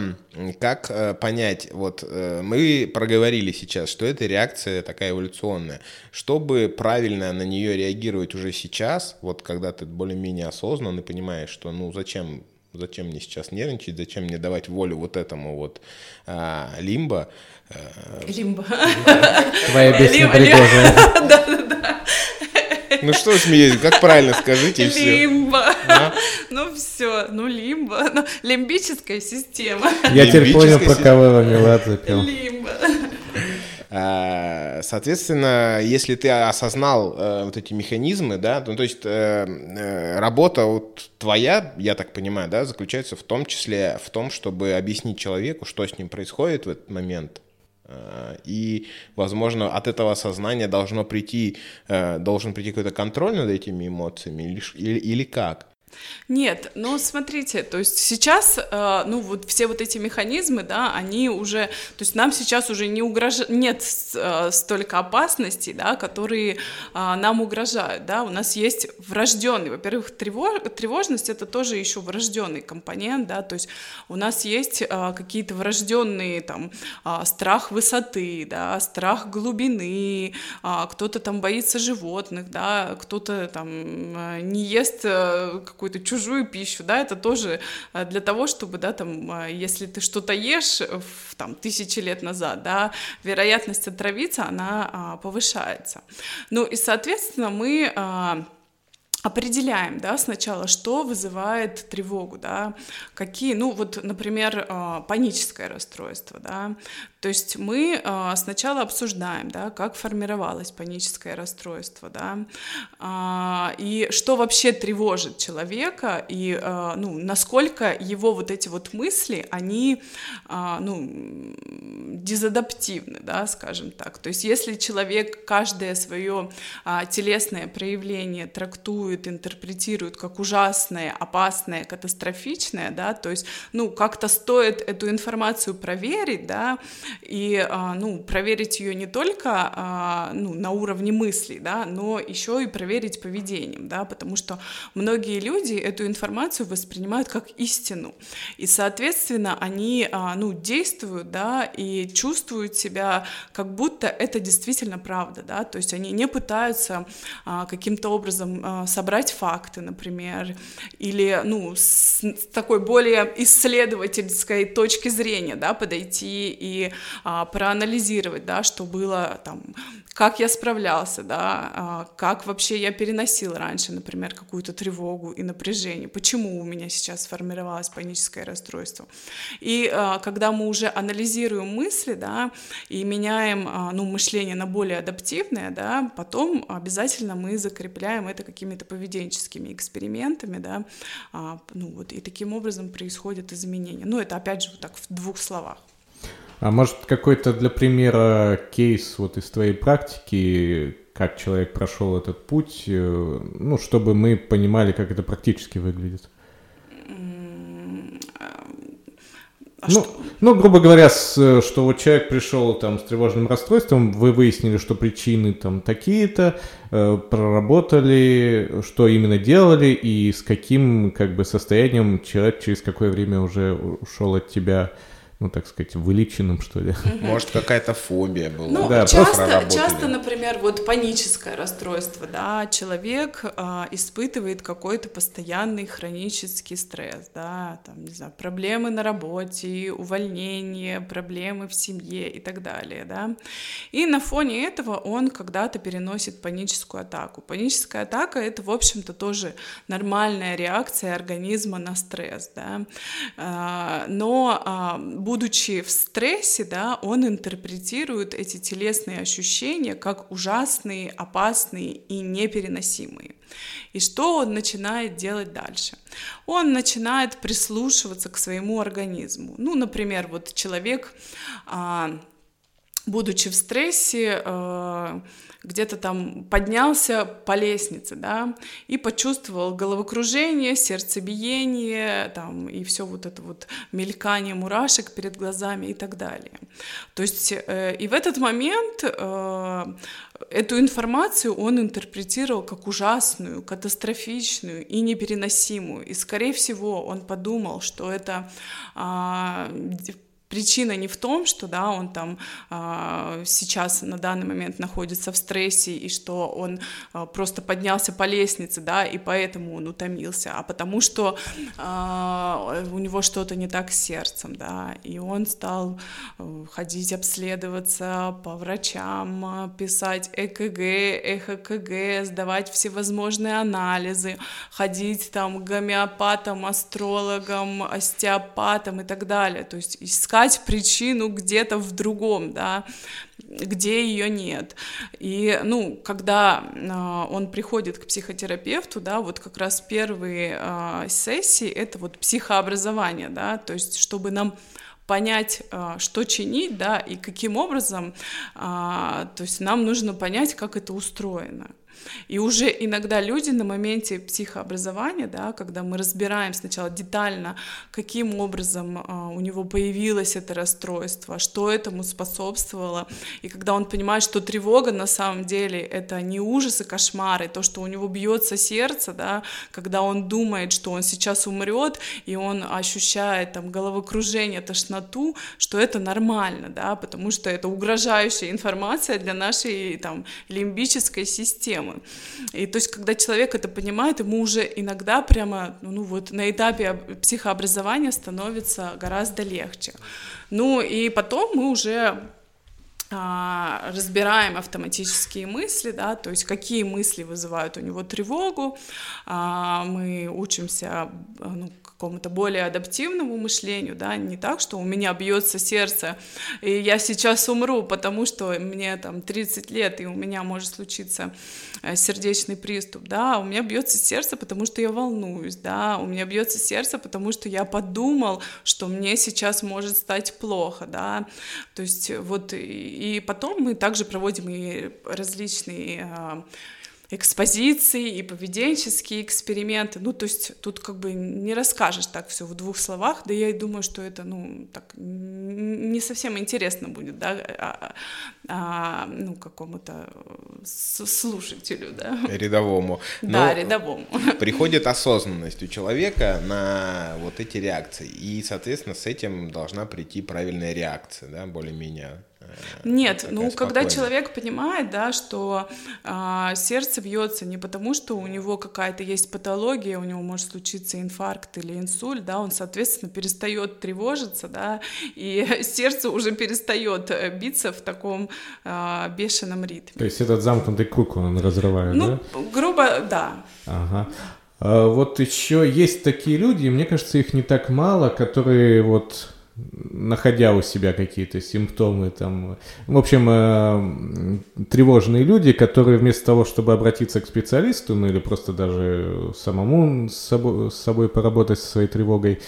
как э, понять, вот э, мы проговорили сейчас, что это реакция такая эволюционная. Чтобы правильно на нее реагировать уже сейчас, вот когда ты более-менее осознанно понимаешь, что ну зачем зачем мне сейчас нервничать, зачем мне давать волю вот этому вот а, лимбо. Э, лимбо. Твоя песня пригожая. Да, да, да. Ну что смеетесь, как правильно скажите Лимбо. А? Ну все, ну лимбо. Ну, лимбическая система. Я теперь понял, про кого Меладзе пел. Лимбо. А, соответственно, если ты осознал э, вот эти механизмы, да, ну, то есть э, э, работа вот твоя, я так понимаю, да, заключается в том числе в том, чтобы объяснить человеку, что с ним происходит в этот момент, и, возможно, от этого сознания должно прийти, э, должен прийти какой-то контроль над этими эмоциями или, или, или как? Нет, ну смотрите, то есть сейчас, э, ну вот все вот эти механизмы, да, они уже, то есть нам сейчас уже не угрожает, нет э, столько опасностей, да, которые э, нам угрожают, да, у нас есть врожденный, во-первых, тревож, тревожность это тоже еще врожденный компонент, да, то есть у нас есть какие-то врожденные там страх высоты, да, страх глубины, кто-то там боится животных, да, кто-то там не ест э, какую-то чужую пищу, да, это тоже э, для того, чтобы, да, там, э, если ты что-то ешь в, там, тысячи лет назад, да, вероятность отравиться, она а, повышается. Ну и, соответственно, мы а, определяем, да, сначала, что вызывает тревогу, да, какие, ну вот, например, а, паническое расстройство, да, то есть мы а, сначала обсуждаем, да, как формировалось паническое расстройство, да, а, и что вообще тревожит человека, и, ну, насколько его вот эти вот мысли, они, ну, дезадаптивны, да, скажем так, то есть если человек каждое свое телесное проявление трактует, интерпретирует как ужасное, опасное, катастрофичное, да, то есть, ну, как-то стоит эту информацию проверить, да, и, а, ну, проверить ее не только, а, ну, на уровне мыслей, да, но еще и проверить поведением, да, потому что многие люди эту информацию воспринимают как истину, и, соответственно, они, а, ну, действуют, да, и чувствуют себя, как будто это действительно правда, да, то есть они не пытаются каким-то образом собрать факты, например, или, ну, с, такой более исследовательской точки зрения, да, подойти и а, проанализировать, да, что было там, как я справлялся, да, а, как вообще я переносил раньше, например, какую-то тревогу и напряжение, почему у меня сейчас сформировалось паническое расстройство. И а, когда мы уже анализируем мысли, да, и меняем, а, ну, мышление на более адаптивное, да, потом обязательно мы закрепляем это какими-то поведенческими экспериментами, да, ну, вот, и таким образом происходят изменения. Ну, это, опять же, вот так в двух словах. А может какой-то для примера кейс вот из твоей практики, как человек прошел этот путь, э, ну, чтобы мы понимали, как это практически выглядит? А ну, ну, грубо говоря, с, что вот человек пришел там с тревожным расстройством, вы выяснили, что причины там такие-то, э, проработали, что именно делали и с каким как бы состоянием человек через какое время уже ушел от тебя ну, так сказать, вылеченным, что ли. Может, какая-то фобия была. Ну, да, часто, часто, например, вот паническое расстройство, да, человек э, испытывает какой-то постоянный хронический стресс, да, там, не знаю, проблемы на работе, увольнение, проблемы в семье и так далее, да. И на фоне этого он когда-то переносит паническую атаку. Паническая атака — это, в общем-то, тоже нормальная реакция организма на стресс, да. Э, но э, будучи в стрессе, да, он интерпретирует эти телесные ощущения как ужасные, опасные и непереносимые. И что он начинает делать дальше? Он начинает прислушиваться к своему организму. Ну, например, вот человек, а, будучи в стрессе, а, где-то там поднялся по лестнице, да, и почувствовал головокружение, сердцебиение, там, и все вот это вот мелькание мурашек перед глазами и так далее. То есть э, и в этот момент э, эту информацию он интерпретировал как ужасную, катастрофичную и непереносимую. И, скорее всего, он подумал, что это а, причина не в том, что да, он там э, сейчас на данный момент находится в стрессе и что он э, просто поднялся по лестнице, да, и поэтому он утомился, а потому что э, у него что-то не так с сердцем, да, и он стал э, ходить обследоваться по врачам, писать ЭКГ, ЭХКГ, сдавать всевозможные анализы, ходить там гомеопатам, астрологам, остеопатам и так далее, то есть искать искать причину где-то в другом, да, где ее нет. И, ну, когда э, он приходит к психотерапевту, да, вот как раз первые э, сессии это вот психообразование, да, то есть чтобы нам понять, что чинить, да, и каким образом, то есть нам нужно понять, как это устроено. И уже иногда люди на моменте психообразования, да, когда мы разбираем сначала детально, каким образом а, у него появилось это расстройство, что этому способствовало, и когда он понимает, что тревога на самом деле это не ужас и кошмары, то, что у него бьется сердце, да, когда он думает, что он сейчас умрет, и он ощущает там головокружение, тошноту, что это нормально, да, потому что это угрожающая информация для нашей там лимбической системы проблемы. И то есть, когда человек это понимает, ему уже иногда прямо, ну вот на этапе психообразования становится гораздо легче. Ну и потом мы уже а, разбираем автоматические мысли, да, то есть какие мысли вызывают у него тревогу, а, мы учимся ну, какому-то более адаптивному мышлению, да, не так, что у меня бьется сердце, и я сейчас умру, потому что мне там 30 лет, и у меня может случиться э, сердечный приступ, да, у меня бьется сердце, потому что я волнуюсь, да, у меня бьется сердце, потому что я подумал, что мне сейчас может стать плохо, да, то есть вот, и, потом мы также проводим и различные а, экспозиции и поведенческие эксперименты. Ну, то есть тут как бы не расскажешь так все в двух словах, да я и думаю, что это, ну, так не совсем интересно будет, да, а, а, ну, какому-то слушателю, да. Рядовому. Да, Но рядовому. Приходит осознанность у человека на вот эти реакции, и, соответственно, с этим должна прийти правильная реакция, да, более-менее нет, ну когда человек понимает, да, что а, сердце бьется не потому, что у него какая-то есть патология, у него может случиться инфаркт или инсульт, да, он, соответственно, перестает тревожиться, да, и сердце уже перестает э, биться в таком а, бешеном ритме. То есть этот замкнутый круг он разрывает, ну, да? грубо, да. Ага. А вот еще есть такие люди, мне кажется, их не так мало, которые вот находя у себя какие-то симптомы, там, в общем, э, тревожные люди, которые вместо того, чтобы обратиться к специалисту, ну или просто даже самому с собой, с собой поработать со своей тревогой,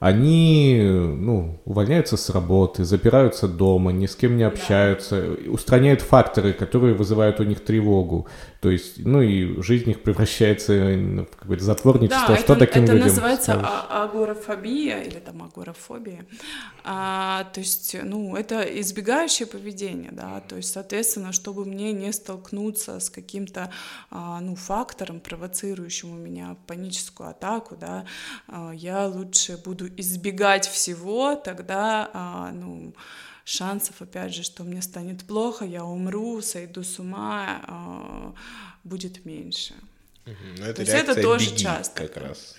они ну, увольняются с работы, запираются дома, ни с кем не общаются, устраняют факторы, которые вызывают у них тревогу. То есть, ну и жизнь их превращается в какое-то затворничество. Да, Что это, таким это людям? называется а- агорафобия или там агорафобия. А, то есть, ну, это избегающее поведение, да, то есть, соответственно, чтобы мне не столкнуться с каким-то, а, ну, фактором, провоцирующим у меня паническую атаку, да, а, я лучше буду избегать всего, тогда, а, ну, шансов, опять же, что мне станет плохо, я умру, сойду с ума, а, будет меньше. Угу. это, это тоже беги часто. Как раз.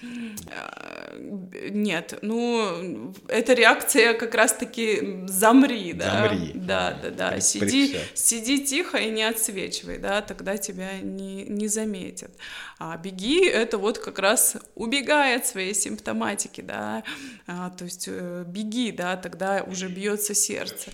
А, нет, ну это реакция как раз-таки замри, да. Замри. Да, да, да. Сиди, сиди тихо и не отсвечивай, да, тогда тебя не, не заметят. А беги это вот как раз убегай от своей симптоматики, да. А, то есть э, беги, да, тогда уже бьется сердце.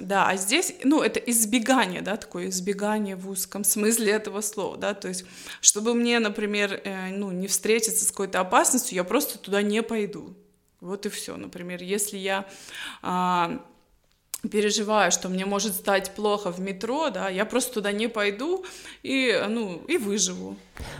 Да, а здесь, ну, это избегание, да, такое избегание в узком смысле этого слова, да, то есть, чтобы мне, например, э, ну, не встретиться с какой-то опасностью, я просто туда не пойду. Вот и все, например, если я а, переживаю, что мне может стать плохо в метро, да, я просто туда не пойду и, ну, и выживу.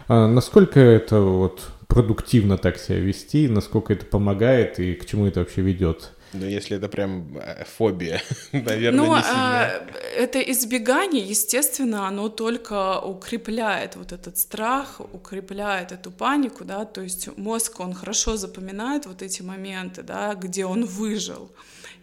А насколько это вот продуктивно так себя вести, насколько это помогает и к чему это вообще ведет? Ну, если это прям э, фобия, наверное, ну, не сильно. А, это избегание, естественно, оно только укрепляет вот этот страх, укрепляет эту панику, да, то есть мозг, он хорошо запоминает вот эти моменты, да, где он выжил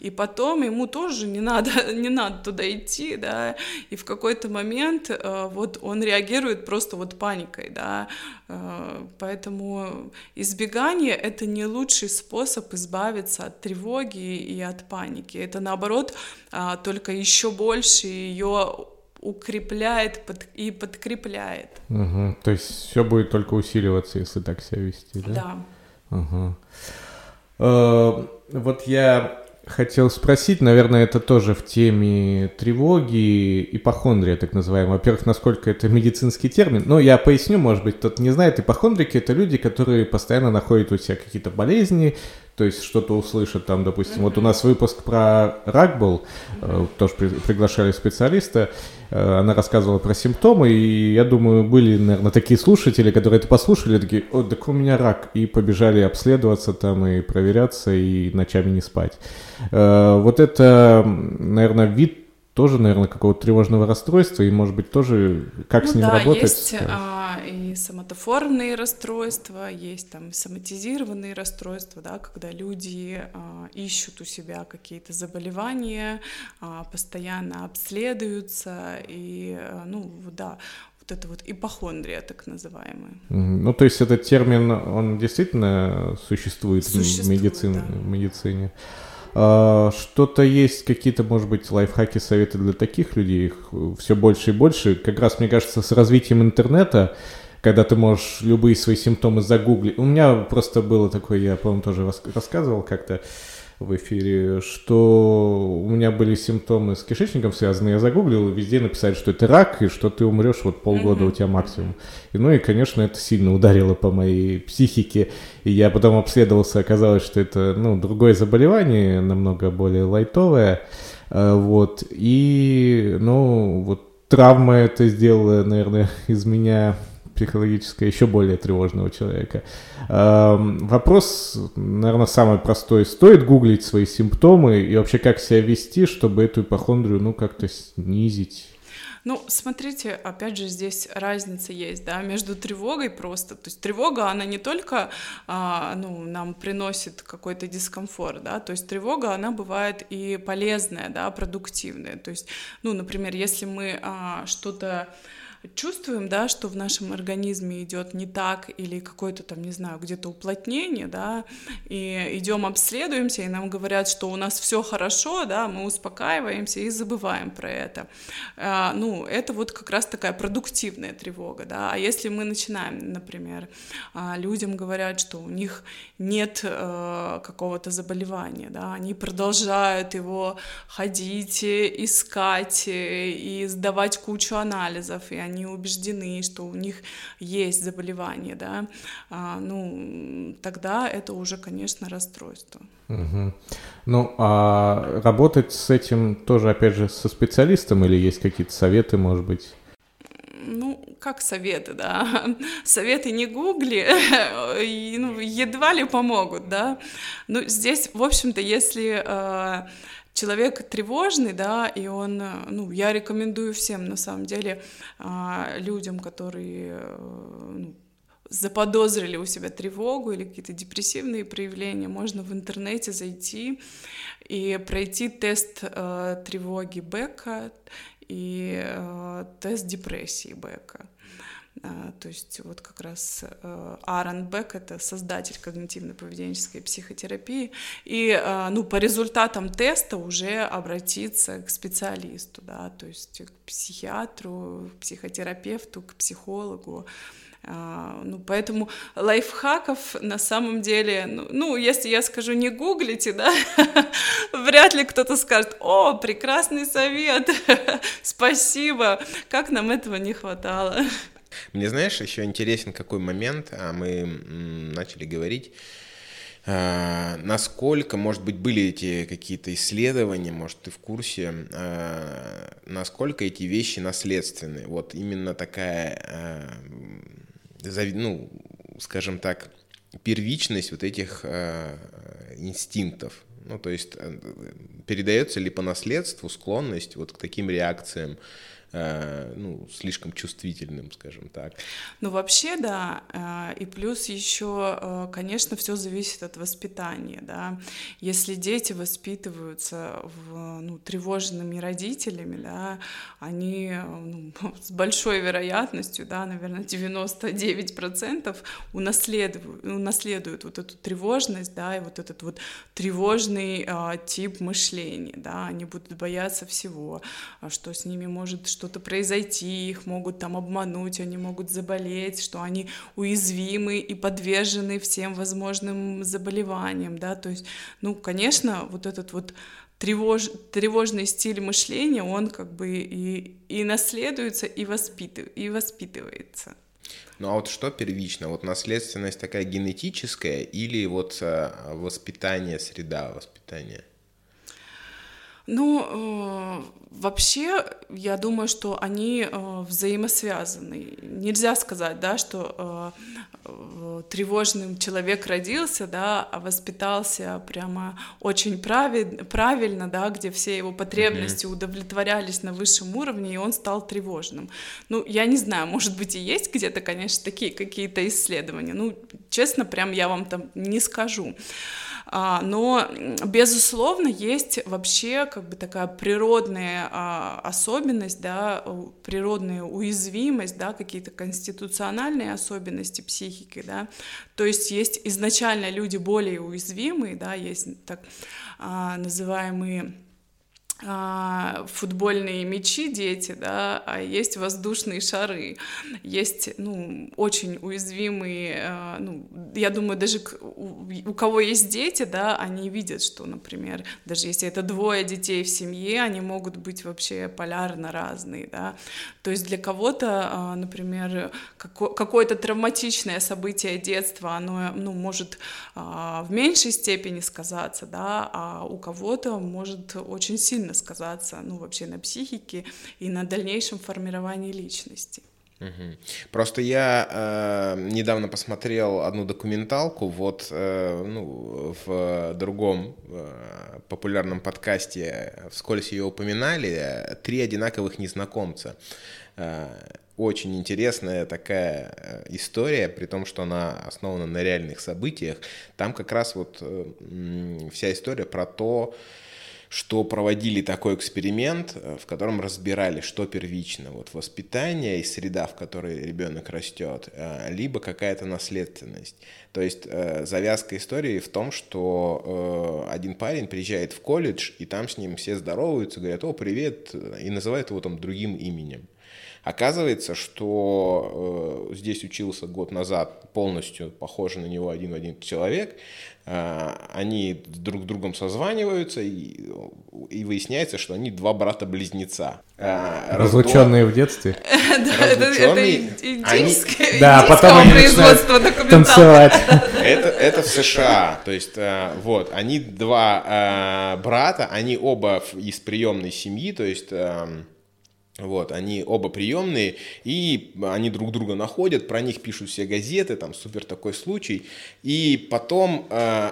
и потом ему тоже не надо, не надо туда идти, да, и в какой-то момент э, вот он реагирует просто вот паникой, да, э, поэтому избегание — это не лучший способ избавиться от тревоги и от паники, это наоборот э, только еще больше ее укрепляет под, и подкрепляет. Угу. То есть все будет только усиливаться, если так себя вести, да? Да. Угу. Э, вот я хотел спросить, наверное, это тоже в теме тревоги, ипохондрия, так называемая. Во-первых, насколько это медицинский термин. Но я поясню, может быть, кто-то не знает. Ипохондрики — это люди, которые постоянно находят у себя какие-то болезни, то есть что-то услышат там, допустим, вот у нас выпуск про рак был, mm-hmm. тоже при, приглашали специалиста, э, она рассказывала про симптомы, и я думаю, были, наверное, такие слушатели, которые это послушали, такие, о, так у меня рак, и побежали обследоваться там и проверяться, и ночами не спать. Э, вот это, наверное, вид тоже, наверное, какого-то тревожного расстройства, и, может быть, тоже как ну, с ним да, работать? есть а, и соматоформные расстройства, есть там соматизированные расстройства, да, когда люди а, ищут у себя какие-то заболевания, а, постоянно обследуются, и, а, ну, да, вот это вот ипохондрия, так называемая. Ну, то есть этот термин, он действительно существует, существует в, медицин, да. в медицине? А, что-то есть, какие-то, может быть, лайфхаки, советы для таких людей, их все больше и больше. Как раз, мне кажется, с развитием интернета, когда ты можешь любые свои симптомы загуглить. У меня просто было такое, я, по-моему, тоже рассказывал как-то, в эфире, что у меня были симптомы с кишечником связаны, я загуглил, и везде написали, что это рак, и что ты умрешь вот полгода у тебя максимум. И, ну и, конечно, это сильно ударило по моей психике, и я потом обследовался, оказалось, что это, ну, другое заболевание, намного более лайтовое, э, вот, и, ну, вот травма это сделала, наверное, из меня психологическое еще более тревожного человека. Вопрос, наверное, самый простой. Стоит гуглить свои симптомы и вообще как себя вести, чтобы эту ипохондрию, ну, как-то снизить? Ну, смотрите, опять же, здесь разница есть, да, между тревогой просто. То есть тревога, она не только, а, ну, нам приносит какой-то дискомфорт, да, то есть тревога, она бывает и полезная, да, продуктивная. То есть, ну, например, если мы а, что-то чувствуем, да, что в нашем организме идет не так или какое-то там, не знаю, где-то уплотнение, да, и идем обследуемся, и нам говорят, что у нас все хорошо, да, мы успокаиваемся и забываем про это. А, ну, это вот как раз такая продуктивная тревога, да, а если мы начинаем, например, а, людям говорят, что у них нет э, какого-то заболевания, да, они продолжают его ходить, искать и сдавать кучу анализов, и они они убеждены, что у них есть заболевание, да, а, ну, тогда это уже, конечно, расстройство. Угу. Ну, а работать с этим тоже, опять же, со специалистом или есть какие-то советы, может быть? ну, как советы, да, советы не гугли, ну, едва ли помогут, да, ну, здесь, в общем-то, если э, человек тревожный, да, и он, э, ну, я рекомендую всем, на самом деле, а, людям, которые э, ну, заподозрили у себя тревогу или какие-то депрессивные проявления, можно в интернете зайти и пройти тест э, тревоги Бека и э, тест депрессии Бека. А, то есть вот как раз э, Аарон Бек — это создатель когнитивно-поведенческой психотерапии, и а, ну, по результатам теста уже обратиться к специалисту, да, то есть к психиатру, к психотерапевту, к психологу, а, ну, поэтому лайфхаков на самом деле, ну, ну, если я скажу не гуглите, да, вряд ли кто-то скажет, о, прекрасный совет, спасибо, как нам этого не хватало. Мне, знаешь, еще интересен какой момент, а мы начали говорить, а, насколько, может быть, были эти какие-то исследования, может, ты в курсе, а, насколько эти вещи наследственны. Вот именно такая, ну, скажем так, первичность вот этих инстинктов. Ну, то есть э, передается ли по наследству склонность вот к таким реакциям, Э, ну, слишком чувствительным, скажем так. Ну, вообще, да, э, и плюс еще, э, конечно, все зависит от воспитания, да. Если дети воспитываются в, ну, тревожными родителями, да, они ну, с большой вероятностью, да, наверное, 99% унаследуют, унаследуют вот эту тревожность, да, и вот этот вот тревожный тип мышления, да, они будут бояться всего, что с ними может что-то произойти, их могут там обмануть, они могут заболеть, что они уязвимы и подвержены всем возможным заболеваниям, да, то есть, ну, конечно, вот этот вот тревож, тревожный стиль мышления, он как бы и, и наследуется, и, воспитыв, и воспитывается. Ну а вот что первично? Вот наследственность такая генетическая или вот э, воспитание, среда воспитания? Ну, э, вообще, я думаю, что они э, взаимосвязаны. Нельзя сказать, да, что э, тревожным человек родился, да, а воспитался прямо очень правиль, правильно, да, где все его потребности mm-hmm. удовлетворялись на высшем уровне, и он стал тревожным. Ну, я не знаю, может быть, и есть где-то, конечно, такие какие-то исследования. Ну, честно, прям я вам там не скажу. А, но, безусловно, есть вообще как бы такая природная а, особенность, да, природная уязвимость, да, какие-то конституциональные особенности психики, да, то есть есть изначально люди более уязвимые, да, есть так а, называемые а, футбольные мячи дети, да, а есть воздушные шары, есть, ну, очень уязвимые, а, ну, я думаю, даже у, кого есть дети, да, они видят, что, например, даже если это двое детей в семье, они могут быть вообще полярно разные, да, то есть для кого-то, а, например, какое-то травматичное событие детства, оно, ну, может в меньшей степени сказаться, да, а у кого-то может очень сильно сильно сказаться, ну, вообще на психике и на дальнейшем формировании личности. Угу. Просто я э, недавно посмотрел одну документалку, вот э, ну, в другом э, популярном подкасте вскользь ее упоминали, «Три одинаковых незнакомца». Э, очень интересная такая э, история, при том, что она основана на реальных событиях. Там как раз вот э, вся история про то, что проводили такой эксперимент, э, в котором разбирали, что первично, вот воспитание и среда, в которой ребенок растет, э, либо какая-то наследственность. То есть э, завязка истории в том, что один парень приезжает в колледж, и там с ним все здороваются, говорят, о, привет, и называют его там другим именем. Оказывается, что э, здесь учился год назад полностью похожий на него один в один человек. Э, они друг с другом созваниваются, и, и выясняется, что они два брата-близнеца. Э, Разлученные в детстве. Разлученные. Это индийское Да, потом они начинают танцевать. Это в США. То есть, э, вот, они два э, брата, они оба из приемной семьи, то есть эм, вот, они оба приемные, и они друг друга находят, про них пишут все газеты, там супер такой случай. И потом, э,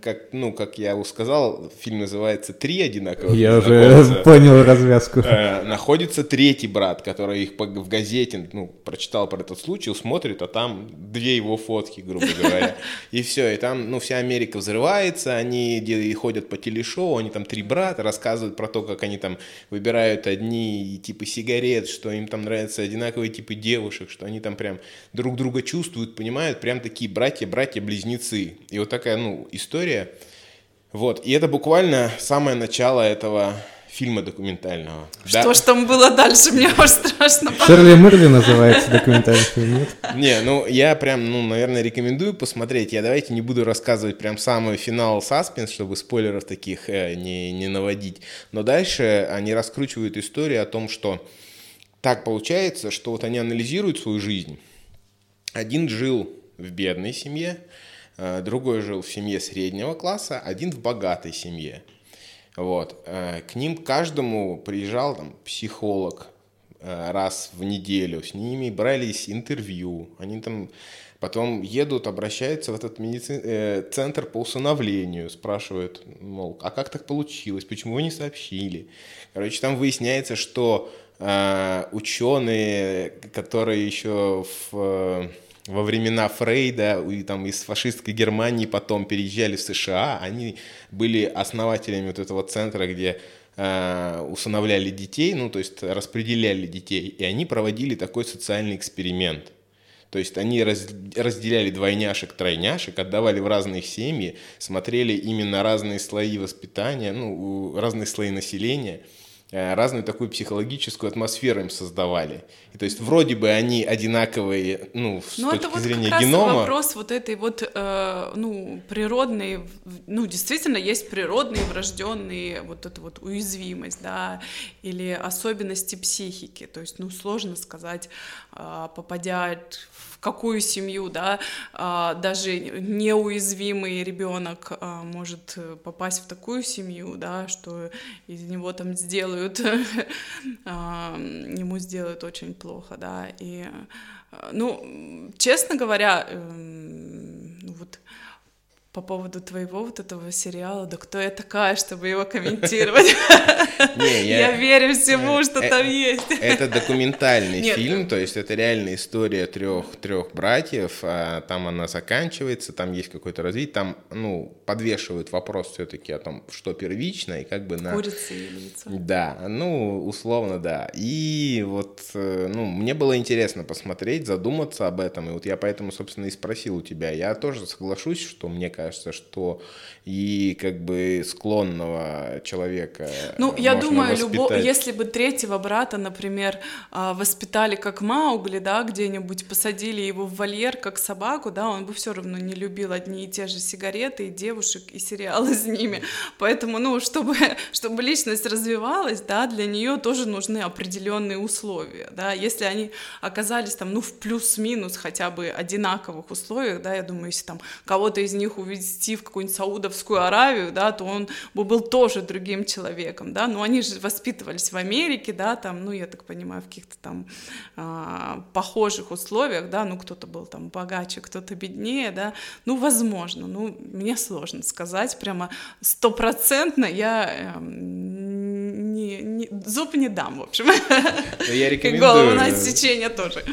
как, ну, как я уже сказал, фильм называется «Три одинаковых». Я уже понял развязку. Э, находится третий брат, который их в газете, ну, прочитал про этот случай, смотрит, а там две его фотки, грубо говоря. И все, и там, ну, вся Америка взрывается, они ходят по телешоу, они там три брата, рассказывают про то, как они там выбирают одни, типа, сигарет, что им там нравятся одинаковые типы девушек, что они там прям друг друга чувствуют, понимают, прям такие братья-братья-близнецы. И вот такая, ну, история. Вот, и это буквально самое начало этого фильма документального. Что да. ж там было дальше, мне аж страшно. Шерли Мерли называется документальный фильм, нет? Не, ну я прям, ну, наверное, рекомендую посмотреть. Я давайте не буду рассказывать прям самый финал саспенс, чтобы спойлеров таких э, не, не наводить. Но дальше они раскручивают историю о том, что так получается, что вот они анализируют свою жизнь. Один жил в бедной семье, э, другой жил в семье среднего класса, один в богатой семье. Вот. Э, к ним каждому приезжал там, психолог э, раз в неделю, с ними брались интервью, они там потом едут, обращаются в этот медицин... Э, центр по усыновлению, спрашивают, мол, а как так получилось, почему вы не сообщили? Короче, там выясняется, что ученые, которые еще в во времена Фрейда и там из фашистской Германии потом переезжали в США, они были основателями вот этого центра, где э, усыновляли детей, ну то есть распределяли детей, и они проводили такой социальный эксперимент. То есть они раз, разделяли двойняшек, тройняшек, отдавали в разные семьи, смотрели именно разные слои воспитания, ну, разные слои населения – разную такую психологическую атмосферу им создавали. И то есть вроде бы они одинаковые, ну, с Но ну, точки это вот зрения как генома. Раз вопрос вот этой вот, э, ну, природной, ну, действительно есть природные, врожденные, вот эта вот уязвимость, да, или особенности психики. То есть, ну, сложно сказать, э, попадя в какую семью, да, а, даже неуязвимый ребенок а, может попасть в такую семью, да, что из него там сделают, а, ему сделают очень плохо, да, и, ну, честно говоря, эм, ну вот по поводу твоего вот этого сериала, да кто я такая, чтобы его комментировать? Я верю всему, э, что э, там есть. Это документальный фильм, то есть это реальная история трех трех братьев, а там она заканчивается, там есть какое-то развитие, там, ну, подвешивают вопрос все-таки о том, что первично и как бы на... Курица и яйцо. Да, ну, условно, да. И вот, э, ну, мне было интересно посмотреть, задуматься об этом, и вот я поэтому, собственно, и спросил у тебя. Я тоже соглашусь, что мне кажется, кажется, что и как бы склонного человека. Ну, я думаю, любо... если бы третьего брата, например, а, воспитали как Маугли, да, где-нибудь посадили его в вольер как собаку, да, он бы все равно не любил одни и те же сигареты и девушек и сериалы с ними. Поэтому, ну, чтобы, чтобы личность развивалась, да, для нее тоже нужны определенные условия, да. Если они оказались там, ну, в плюс-минус хотя бы одинаковых условиях, да, я думаю, если там кого-то из них увидеть увезти в какую-нибудь Саудовскую Аравию, да, то он бы был тоже другим человеком, да, но они же воспитывались в Америке, да, там, ну, я так понимаю, в каких-то там а, похожих условиях, да, ну, кто-то был там богаче, кто-то беднее, да, ну, возможно, ну, мне сложно сказать, прямо стопроцентно я э, не, не, зуб не дам, в общем. Ну, я рекомендую. Голову на отсечение тоже.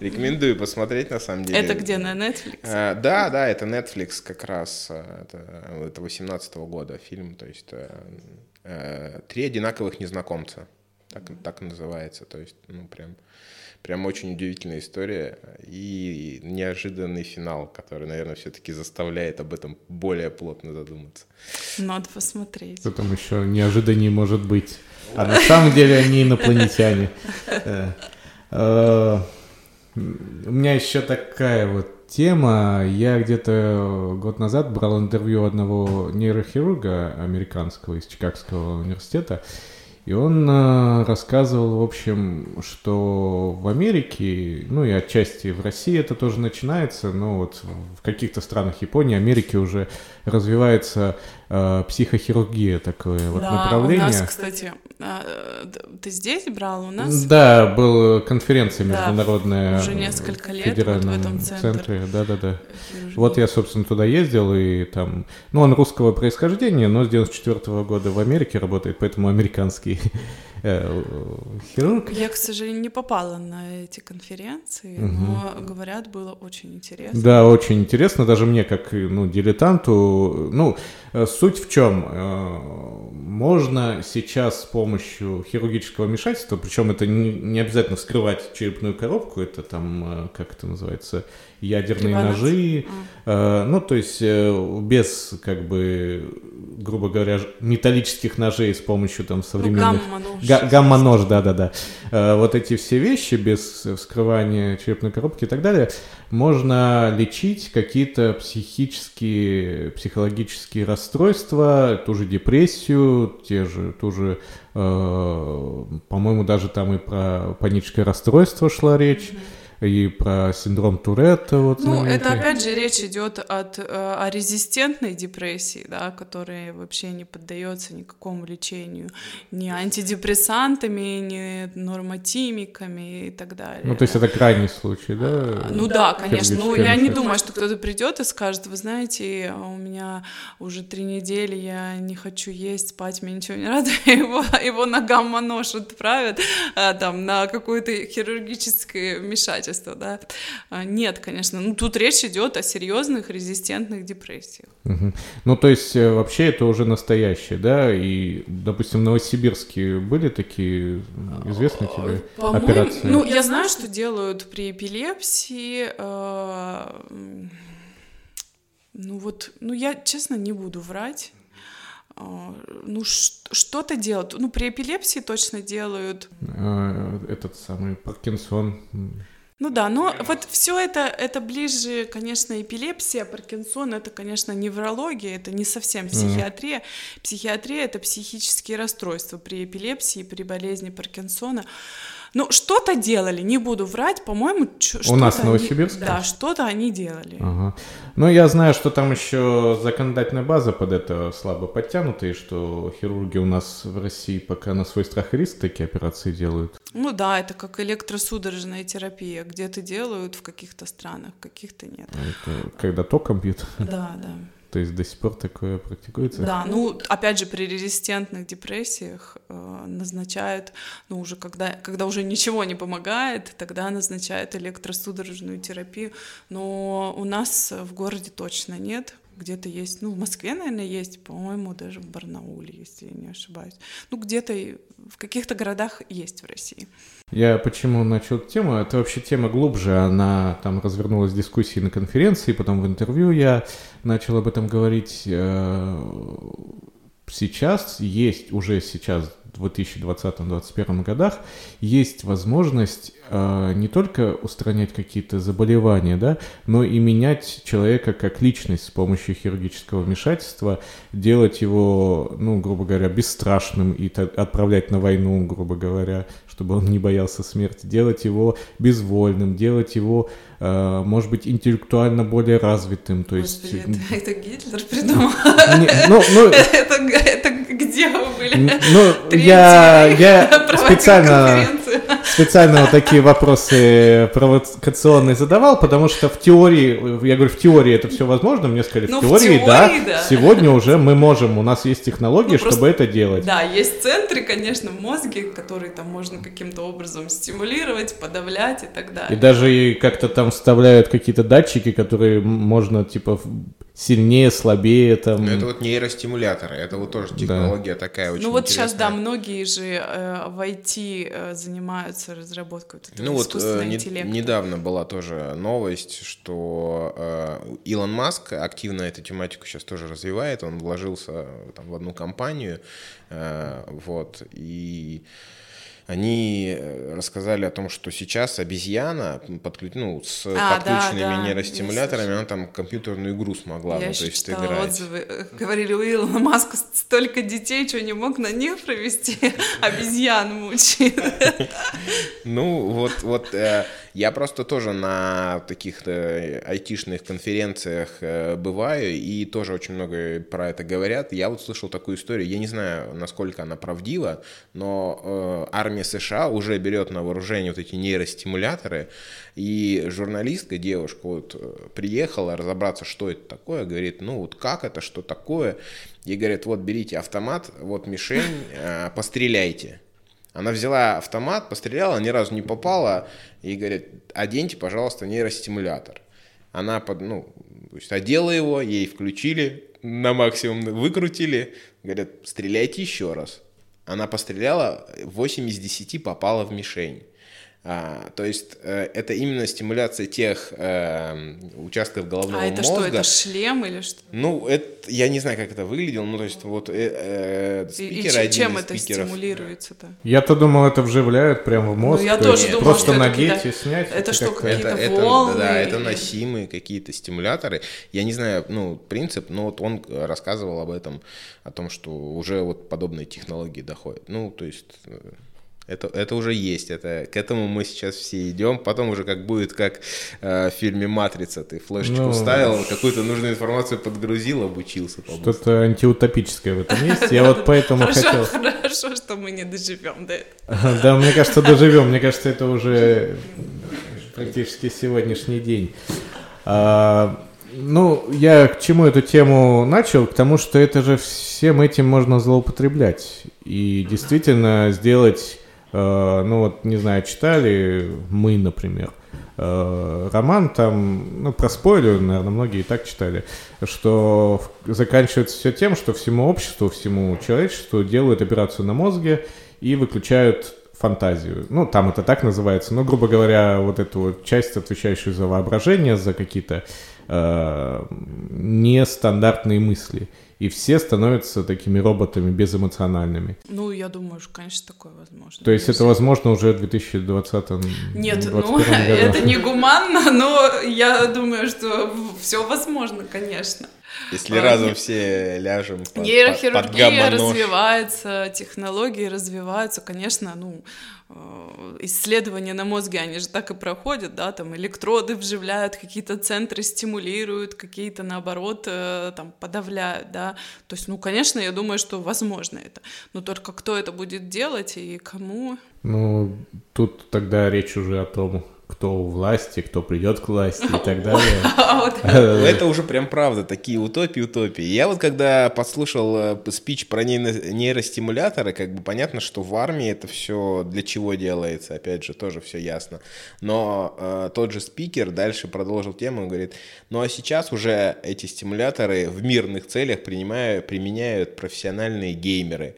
Рекомендую посмотреть, на самом деле. Это где, на Netflix? А, да, да, это Netflix как раз. Э, это, это 18 -го года фильм, то есть э, э, «Три одинаковых незнакомца». Так, так называется, то есть, ну, прям, прям очень удивительная история и неожиданный финал, который, наверное, все-таки заставляет об этом более плотно задуматься. Надо посмотреть. Что там еще неожиданнее может быть? А на самом деле они инопланетяне. У меня еще такая вот тема. Я где-то год назад брал интервью одного нейрохирурга американского из Чикагского университета. И он э, рассказывал, в общем, что в Америке, ну и отчасти в России это тоже начинается, но вот в каких-то странах Японии, Америки уже развивается э, психохирургия такое да, вот направление. у нас, кстати, э, ты здесь брал у нас? Да, была конференция международная. Да, уже несколько лет в, вот в этом центре. Да-да-да. Вот я, собственно, туда ездил, и там... Ну, он русского происхождения, но с 94 -го года в Америке работает, поэтому американский хирург. Я, к сожалению, не попала на эти конференции, угу. но говорят, было очень интересно. Да, очень интересно, даже мне как ну дилетанту. Ну, э, суть в чем? Э, можно сейчас с помощью хирургического вмешательства, причем это не, обязательно вскрывать черепную коробку, это там, э, как это называется, ядерные Реванация. ножи, э, ну, то есть э, без, как бы, грубо говоря, металлических ножей с помощью там Ну, современных... гамма-нож. Га- Гамма-нож, да-да-да. Э, Вот эти все вещи без вскрывания черепной коробки и так далее, можно лечить какие-то психические, психологические расстройства, ту же депрессию, те же, ту же, по-моему, даже там и про паническое расстройство шла речь, и про синдром Туретта. Вот, Ну, это знаменитый. опять же речь идет от, э, о резистентной депрессии, да, которая вообще не поддается никакому лечению ни антидепрессантами, ни нормотимиками и так далее. Ну, то есть это крайний случай, да? Ну да, конечно. Ну, я не думаю, что кто-то придет и скажет, вы знаете, у меня уже три недели, я не хочу есть, спать, мне ничего не надо, его, его на гамма-нож отправят а, там, на какое-то хирургическое вмешательство, да. А, Нет, конечно. Ну, тут речь идет о серьезных резистентных депрессиях. Мгм. Ну, то есть, э, вообще это уже настоящее, да? И, допустим, в Новосибирске были такие известные тебе По-моему, операции? ну, я знаю, что делают при эпилепсии. э, ну вот, ну я, честно, не буду врать. А, Ну, что-то делают. Ну, при эпилепсии точно делают. А, Этот самый Паркинсон. Ну да, но вот все это, это ближе, конечно, эпилепсия, Паркинсон, это, конечно, неврология, это не совсем психиатрия. Психиатрия — это психические расстройства при эпилепсии, при болезни Паркинсона. Ну, что-то делали, не буду врать, по-моему, что-то нас в Новосибирске? Да, что-то они делали. Ага. Ну, я знаю, что там еще законодательная база под это слабо подтянута, и что хирурги у нас в России пока на свой страх и риск такие операции делают. Ну да, это как электросудорожная терапия. Где-то делают в каких-то странах, в каких-то нет. Это когда током бьют. Да, да. То есть до сих пор такое практикуется? Да, ну, опять же, при резистентных депрессиях э, назначают, ну, уже когда, когда уже ничего не помогает, тогда назначают электросудорожную терапию. Но у нас в городе точно нет. Где-то есть, ну, в Москве, наверное, есть, по-моему, даже в Барнауле, если я не ошибаюсь. Ну, где-то в каких-то городах есть в России. Я почему начал тему? Это вообще тема глубже. Она там развернулась в дискуссии на конференции, потом в интервью я начал об этом говорить. Э, Сейчас есть, уже сейчас, 2020-2021 годах, есть возможность э, не только устранять какие-то заболевания, да, но и менять человека как личность с помощью хирургического вмешательства, делать его, ну, грубо говоря, бесстрашным и отправлять на войну, грубо говоря, чтобы он не боялся смерти, делать его безвольным, делать его, может быть, интеллектуально более развитым, то есть... Господи, это, это Гитлер придумал. Не, ну, ну, Это, это где вы были? ну, я, я проводил специально, специально вот такие вопросы провокационные задавал, потому что в теории, я говорю, в теории это все возможно, мне сказали, в Ну, в теории, да, теории, да. сегодня уже мы можем, у нас есть технологии, Ну, чтобы просто- это делать. Да, есть центры, конечно, в мозге, которые там можно каким-то образом стимулировать, подавлять и так И далее. даже и как-то там вставляют какие-то датчики, которые можно, типа, сильнее, слабее, там... Ну, это вот нейростимуляторы, это вот тоже технология такая очень Ну вот сейчас, да, интересная. многие же э, в IT э, занимаются разработкой вот этого Ну вот э, искусственного не- интеллекта. недавно была тоже новость, что э, Илон Маск активно эту тематику сейчас тоже развивает, он вложился э, там, в одну компанию, э, вот, и они э, рассказали о том, что сейчас обезьяна, подклю- ну, с А, да, подключенными да, я нейростимуляторами, она там компьютерную игру смогла, Я ну, то есть играть. отзывы. э, Говорили, у Илона Маска столько детей, что не мог на них провести, обезьян мучает. Ну, вот, вот э, я просто тоже на таких э, айтишных конференциях э, бываю, и тоже очень много про это говорят. Я вот слышал такую историю, я не знаю, насколько она правдива, но э, армия США уже берет на вооружение вот эти нейростимуляторы, и журналистка, девушка, вот приехала разобраться, что это такое, говорит, ну вот как это, что такое, и говорит, вот берите автомат, вот мишень, постреляйте. Она взяла автомат, постреляла, ни разу не попала, и говорит, оденьте, пожалуйста, нейростимулятор. Она под, ну, то есть одела его, ей включили, на максимум выкрутили, говорят, стреляйте еще раз. Она постреляла, 8 из 10 попала в мишень. А, то есть э, это именно стимуляция тех э, участков головного мозга. А это мозга. что, это шлем или что? Ну, это, я не знаю, как это выглядело, ну, то есть вот э, э, спикер и, и чем это спикеров. стимулируется-то? Я-то думал, это вживляют прямо в мозг. Ну, я тоже есть думала, Просто что надеть это и снять. Это что, какие-то это, волны? Это, да, это носимые какие-то стимуляторы. Я не знаю, ну, принцип, но вот он рассказывал об этом, о том, что уже вот подобные технологии доходят. Ну, то есть... Это, это уже есть, это, к этому мы сейчас все идем. Потом уже как будет, как э, в фильме «Матрица». Ты флешечку Ну, вставил, какую-то нужную информацию подгрузил, обучился. Что-то антиутопическое в этом есть. Я вот поэтому хотел... хорошо, что мы не доживем до этого. Да, мне кажется, доживем. Мне кажется, это уже практически сегодняшний день. А, ну, я к чему эту тему начал? К тому, что это же всем этим можно злоупотреблять. И действительно сделать, ну вот, не знаю, читали мы, например, э, роман там, ну, про спойлер, наверное, многие и так читали, что заканчивается все тем, что всему обществу, всему человечеству делают операцию на мозге и выключают фантазию. Ну, там это так называется, но, грубо говоря, вот эту вот часть, отвечающую за воображение, за какие-то э, нестандартные мысли. И все становятся такими роботами безэмоциональными. Ну, я думаю, что, конечно, такое возможно. То есть это возможно уже в 2020 Нет, 2021 ну, году. это не гуманно, но я думаю, что все возможно, конечно. Если А, разом не- все ляжем под, под, под Нейрохирургия гамма-нож. развивается, технологии развиваются, конечно, ну, э, исследования на мозге, они же так и проходят, да, там электроды вживляют, какие-то центры стимулируют, какие-то, наоборот, э, там подавляют, да, то есть, ну, конечно, я думаю, что возможно это, но только кто это будет делать и кому, Ну, тут тогда речь уже о том, кто у власти, кто придет к власти и так далее. а вот Ну, Это уже прям правда, такие утопии, утопии. Я вот когда послушал э, спич про нейро- нейростимуляторы, как бы понятно, что в армии это все для чего делается, опять же, тоже все ясно. Но э, тот же спикер дальше продолжил тему и говорит, ну а сейчас уже эти стимуляторы в мирных целях принимаю, применяют профессиональные геймеры.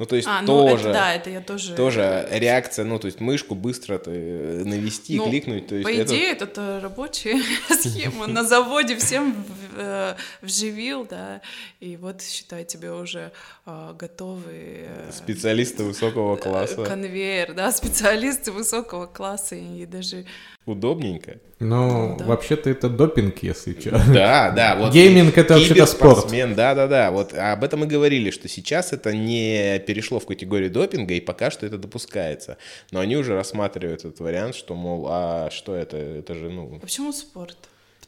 Ну, то есть А, ну тоже... это да, это я тоже... Тоже реакция, ну, то есть мышку быстро ты, э, навести, Ну, кликнуть. То есть По это- идее, это, то рабочая схема. На заводе всем э, вживил, да, и вот, считай, тебе уже э, готовый э, специалисты высокого класса. конвейер, да, специалисты высокого класса, и даже... Удобненько. Ну, Да. вообще-то это допинг, если что. Да, да. Вот Гейминг — это вообще-то спорт. Да, да, да. Вот об этом и говорили, что сейчас это не перешло в категорию допинга, и пока что это допускается. Но они уже рассматривают этот вариант, что, мол, а что это? Это же, ну... А почему спорт?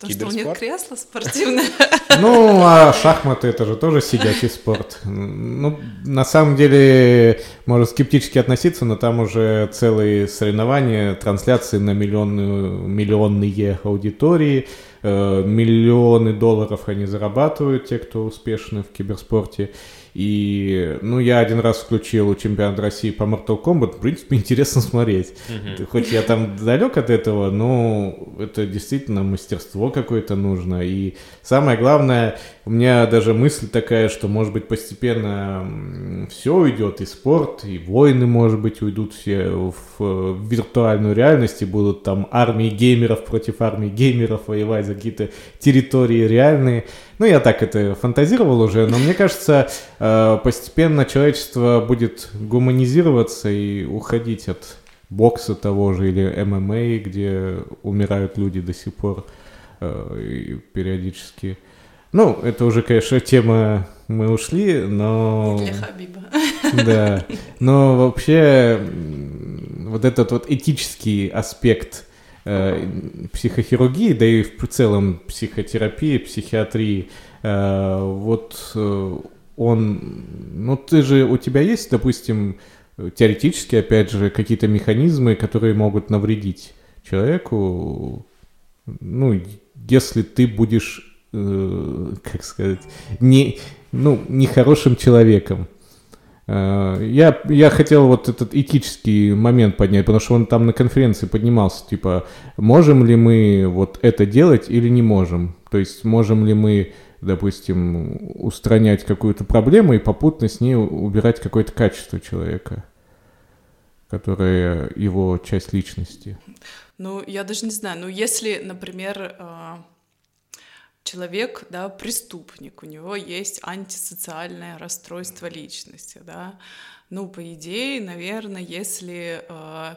Потому что у них кресло спортивное. Ну, а шахматы это же тоже сидячий спорт. Ну, на самом деле, можно скептически относиться, но там уже целые соревнования, трансляции на миллионную, миллионные аудитории, э, миллионы долларов они зарабатывают, те, кто успешны в киберспорте. И, ну, я один раз включил чемпионат России по Mortal Kombat, в принципе, интересно смотреть. Хоть я там далек от этого, но это действительно мастерство какое-то нужно. И самое главное, у меня даже мысль такая, что, может быть, постепенно все уйдет, и спорт, и войны, может быть, уйдут все в, в виртуальную реальность, и будут там армии геймеров против армии геймеров воевать за какие-то территории реальные. Ну, я так это фантазировал уже, но мне кажется, э, постепенно человечество будет гуманизироваться и уходить от бокса того же или ММА, где умирают люди до сих пор э, периодически. Ну, это уже, конечно, тема мы ушли, но... Не для Хабиба. Да, но вообще вот этот вот этический аспект э, психохирургии, да и в целом психотерапии, психиатрии, э, вот э, он, ну ты же, у тебя есть, допустим, теоретически, опять же, какие-то механизмы, которые могут навредить человеку, ну, если ты будешь, э, как сказать, не, ну, нехорошим человеком. Э, Я, я хотел вот этот этический момент поднять, потому что он там на конференции поднимался, типа, можем ли мы вот это делать или не можем? То есть можем ли мы допустим, устранять какую-то проблему и попутно с ней убирать какое-то качество человека, которое его часть личности. Ну, я даже не знаю, ну, если, например, а, человек, да, преступник, у него есть антисоциальное расстройство личности, да, ну, по идее, наверное, если э,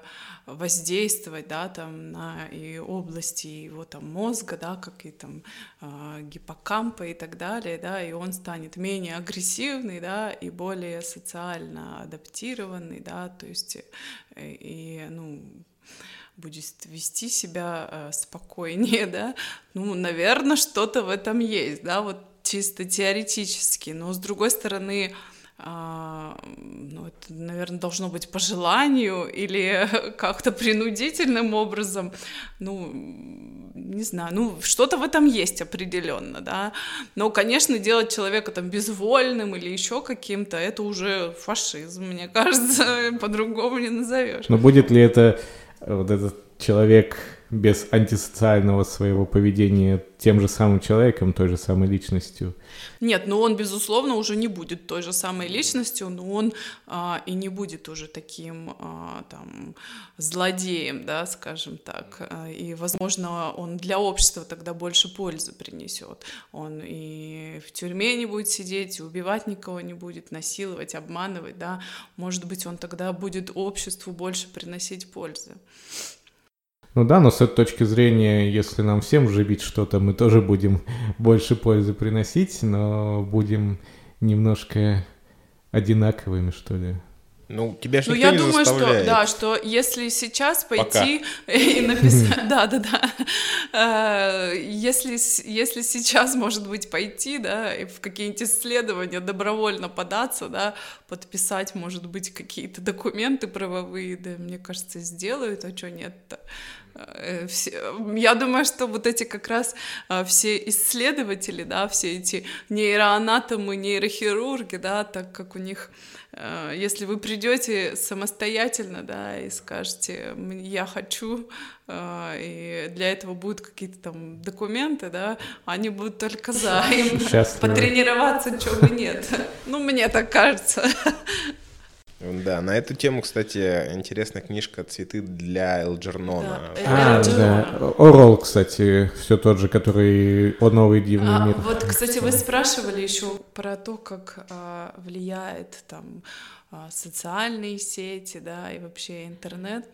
воздействовать, да, там, на и области его там мозга, да, как и там э, гиппокампа и так далее, да, и он станет менее агрессивный, да, и более социально адаптированный, да, то есть, э, и, ну, будет вести себя э, спокойнее, да, ну, наверное, что-то в этом есть, да, вот чисто теоретически, но с другой стороны, а, ну, это, наверное, должно быть по желанию или как-то принудительным образом, ну, не знаю, ну, что-то в этом есть определенно, да, но, конечно, делать человека там безвольным или еще каким-то, это уже фашизм, мне кажется, по-другому не назовешь. Но будет ли это вот этот человек без антисоциального своего поведения тем же самым человеком, той же самой личностью. Нет, ну он, безусловно, уже не будет той же самой личностью, но он а, и не будет уже таким а, там злодеем, да, скажем так. И, возможно, он для общества тогда больше пользы принесет. Он и в тюрьме не будет сидеть, и убивать никого не будет, насиловать, обманывать, да. Может быть, он тогда будет обществу больше приносить пользы. Ну да, но с этой точки зрения, если нам всем вживить что-то, мы тоже будем больше пользы приносить, но будем немножко одинаковыми, что ли. Ну, тебя же ну, никто я не думаю, заставляет. что да, что если сейчас пойти и написать, да, да, да, если если сейчас, может быть, пойти, да, и в какие-нибудь исследования добровольно податься, да, подписать, может быть, какие-то документы правовые, да, мне кажется, сделают, а что нет-то? Э, я думаю, что вот эти как раз а, все исследователи, да, все эти нейроанатомы, нейрохирурги, да, так как у них, э, если вы придете самостоятельно, да, и скажете, я хочу, э, и для этого будут какие-то там документы, да, они будут только за, им потренироваться, чего бы нет. Ну, мне так кажется. Да, на эту тему, кстати, интересная книжка «Цветы для Элджернона». Да, а, да. Орол, кстати, все тот же, который «О новый дивный а, мир». Вот, кстати, вы спрашивали еще про то, как а, влияет там а, социальные сети, да, и вообще интернет.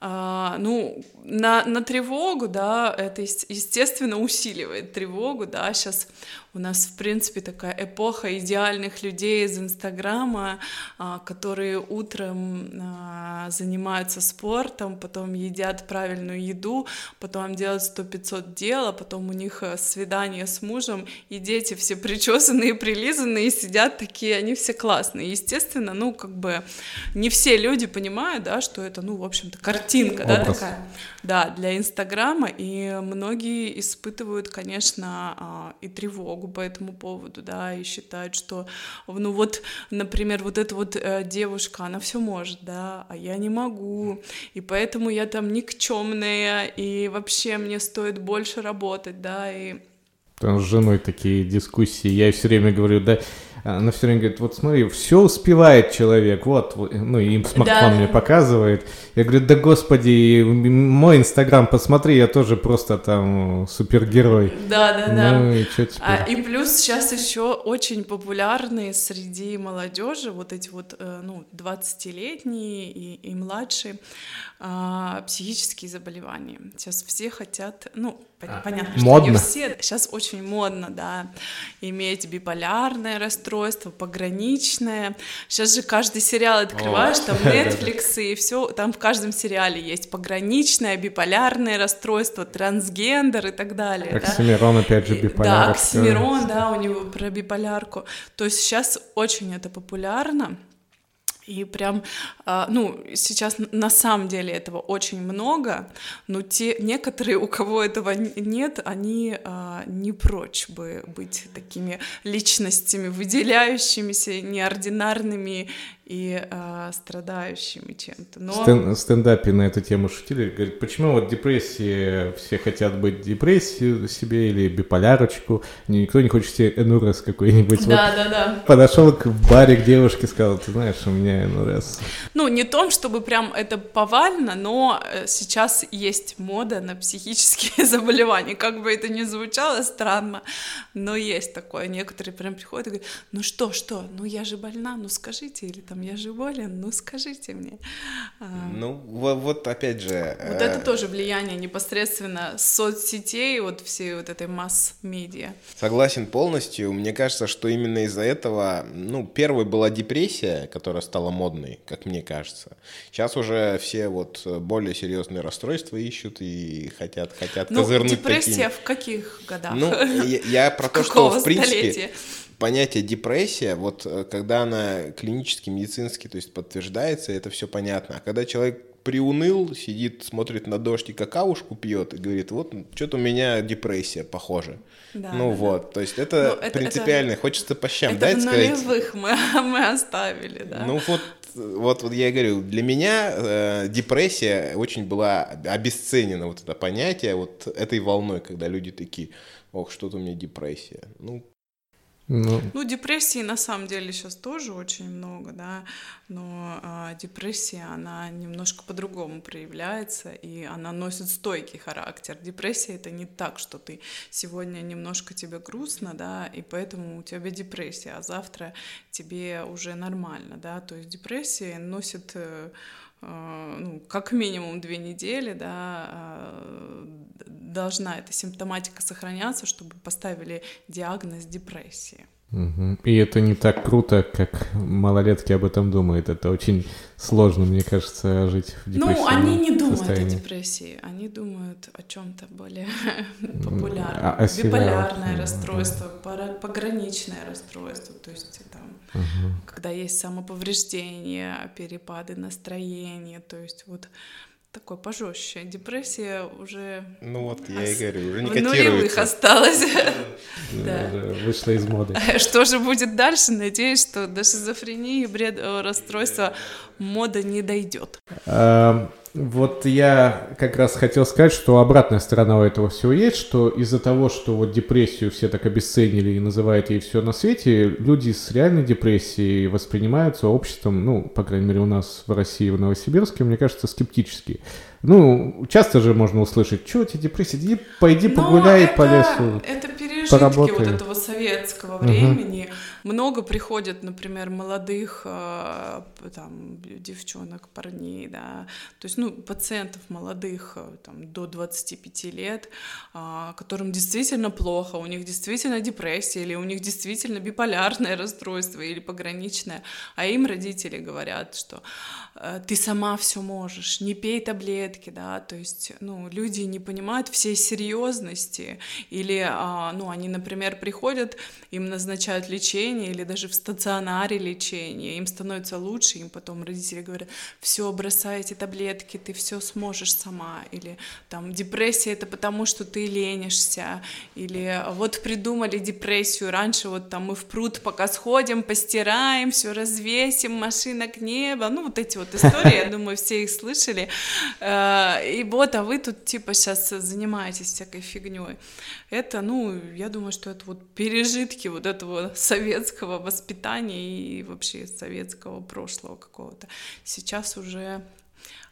А, ну, на, на тревогу, да, это, естественно, усиливает тревогу, да, сейчас у нас, в принципе, такая эпоха идеальных людей из Инстаграма, а, которые утром а, занимаются спортом, потом едят правильную еду, потом делают сто пятьсот дел, а потом у них э, свидание с мужем, и дети все причесанные, прилизанные, сидят такие, они все классные. Естественно, ну, как бы не все люди понимают, да, что это, ну, в общем-то, картинка, да, такая. Да, для Инстаграма, и многие испытывают, конечно, а, и тревогу по этому поводу, да, и считают, что, ну вот, например, вот эта вот э, девушка, она все может, да, а я не могу, и поэтому я там никчемная, и вообще мне стоит больше работать, да, и там с женой такие дискуссии. Я все время говорю, да, она все время говорит, вот смотри, все успевает человек, вот, ну, им смартфон да. мне показывает. Я говорю, да господи, мой инстаграм, посмотри, я тоже просто там супергерой. Да, да, да. Ну, и что теперь? А, и плюс сейчас еще очень популярные среди молодежи вот эти вот, э, ну, 20-летние и, и младшие а, психические заболевания. Сейчас все хотят, ну, а, понятно, что модно. не все. Сейчас очень модно, да, иметь биполярное расстройство, пограничное. Сейчас же каждый сериал открываешь, О. там Netflix и все, там в каждом сериале есть пограничное, биполярное расстройство, трансгендер и так далее. Оксимирон, да? опять же, биполярка. Да, Оксимирон, да, у него про биполярку. То есть сейчас очень это популярно. И прям, а, ну, сейчас на самом деле этого очень много, но те некоторые, у кого этого нет, они а, не прочь бы быть такими личностями, выделяющимися, неординарными и э, страдающими чем-то. Но... Стен, стендапе на эту тему шутили, говорят, почему вот депрессии, все хотят быть депрессию себе или биполярочку, никто не хочет себе НРС какой-нибудь. Да, вот да, да. Подошел к баре к девушке, сказал, ты знаешь, у меня НРС. Ну, не том, чтобы прям это повально, но э, сейчас есть мода на психические заболевания, как бы это ни звучало странно, но есть такое. Некоторые прям приходят и говорят, ну что, что, ну я же больна, ну скажите, или там я же болен, ну скажите мне. А. Ну вот, вот опять же. Вот это э, тоже влияние непосредственно соцсетей, вот всей вот этой масс-медиа. Согласен полностью. Мне кажется, что именно из-за этого, ну, первой была депрессия, которая стала модной, как мне кажется. Сейчас уже все вот более серьезные расстройства ищут и хотят, хотят ну, козырнуть депрессия таким. в каких годах? Ну, я, я про то, что, в принципе, понятие депрессия, вот э, когда она клинически, медицински, то есть подтверждается, это все понятно. А когда человек приуныл, сидит, смотрит на дождь и какаушку пьет и говорит, вот что-то у меня депрессия, похоже. Да, ну да, вот, да. то есть это, ну, это принципиально, это, хочется по щам это дать сказать. нулевых мы, мы оставили, да. Ну вот, вот, вот я говорю, для меня э, депрессия очень была обесценена, вот это понятие, вот этой волной, когда люди такие, ох, что-то у меня депрессия. Ну, ну, ну депрессии на самом деле сейчас тоже очень много, да, но а, депрессия, она немножко по-другому проявляется, и она носит стойкий характер. Депрессия — это не так, что ты сегодня немножко тебе грустно, да, и поэтому у тебя депрессия, а завтра тебе уже нормально, да, то есть депрессия носит э, э, ну, как минимум две недели, да, а, должна эта симптоматика сохраняться, чтобы поставили диагноз депрессии. Угу. И это не так круто, как малолетки об этом думают. Это очень сложно, мне кажется, жить в депрессии. Ну, они не думают состоянии. о депрессии, они думают о чем-то более популярном. А, Биполярное расстройство, пограничное расстройство, то есть угу. когда есть самоповреждение, перепады настроения, то есть вот такой пожестче. Депрессия уже... Ну вот, я ос... и говорю, уже не В нулевых осталось. Да. Вышла из моды. Что же будет дальше? Надеюсь, что до шизофрении, бред, расстройства мода не дойдет. Вот я как раз хотел сказать, что обратная сторона у этого всего есть, что из-за того, что вот депрессию все так обесценили и называют ей все на свете, люди с реальной депрессией воспринимаются обществом, ну, по крайней мере, у нас в России, в Новосибирске, мне кажется, скептически. Ну, часто же можно услышать, что тебе депрессия, иди, пойди погуляй это, по лесу. Это пережитки поработай. вот этого советского времени. Угу. Много приходят, например, молодых э, там, девчонок, парней, да, то есть, ну, пациентов молодых, э, там, до 25 лет, э, которым действительно плохо, у них действительно депрессия, или у них действительно биполярное расстройство, или пограничное, а им родители говорят, что ты сама все можешь, не пей таблетки, да, то есть, ну, люди не понимают всей серьезности, или, ну, они, например, приходят, им назначают лечение, лечения или даже в стационаре лечения, им становится лучше, им потом родители говорят, все, бросай эти таблетки, ты все сможешь сама, или там депрессия это потому, что ты ленишься, или вот придумали депрессию, раньше вот там мы в пруд пока сходим, постираем, все развесим, машина к небу, ну вот эти вот истории, я думаю, все их слышали, э, и вот, а вы тут типа сейчас занимаетесь всякой фигней. Это, ну, я думаю, что это вот пережитки вот этого совета советского воспитания и вообще советского прошлого какого-то. Сейчас уже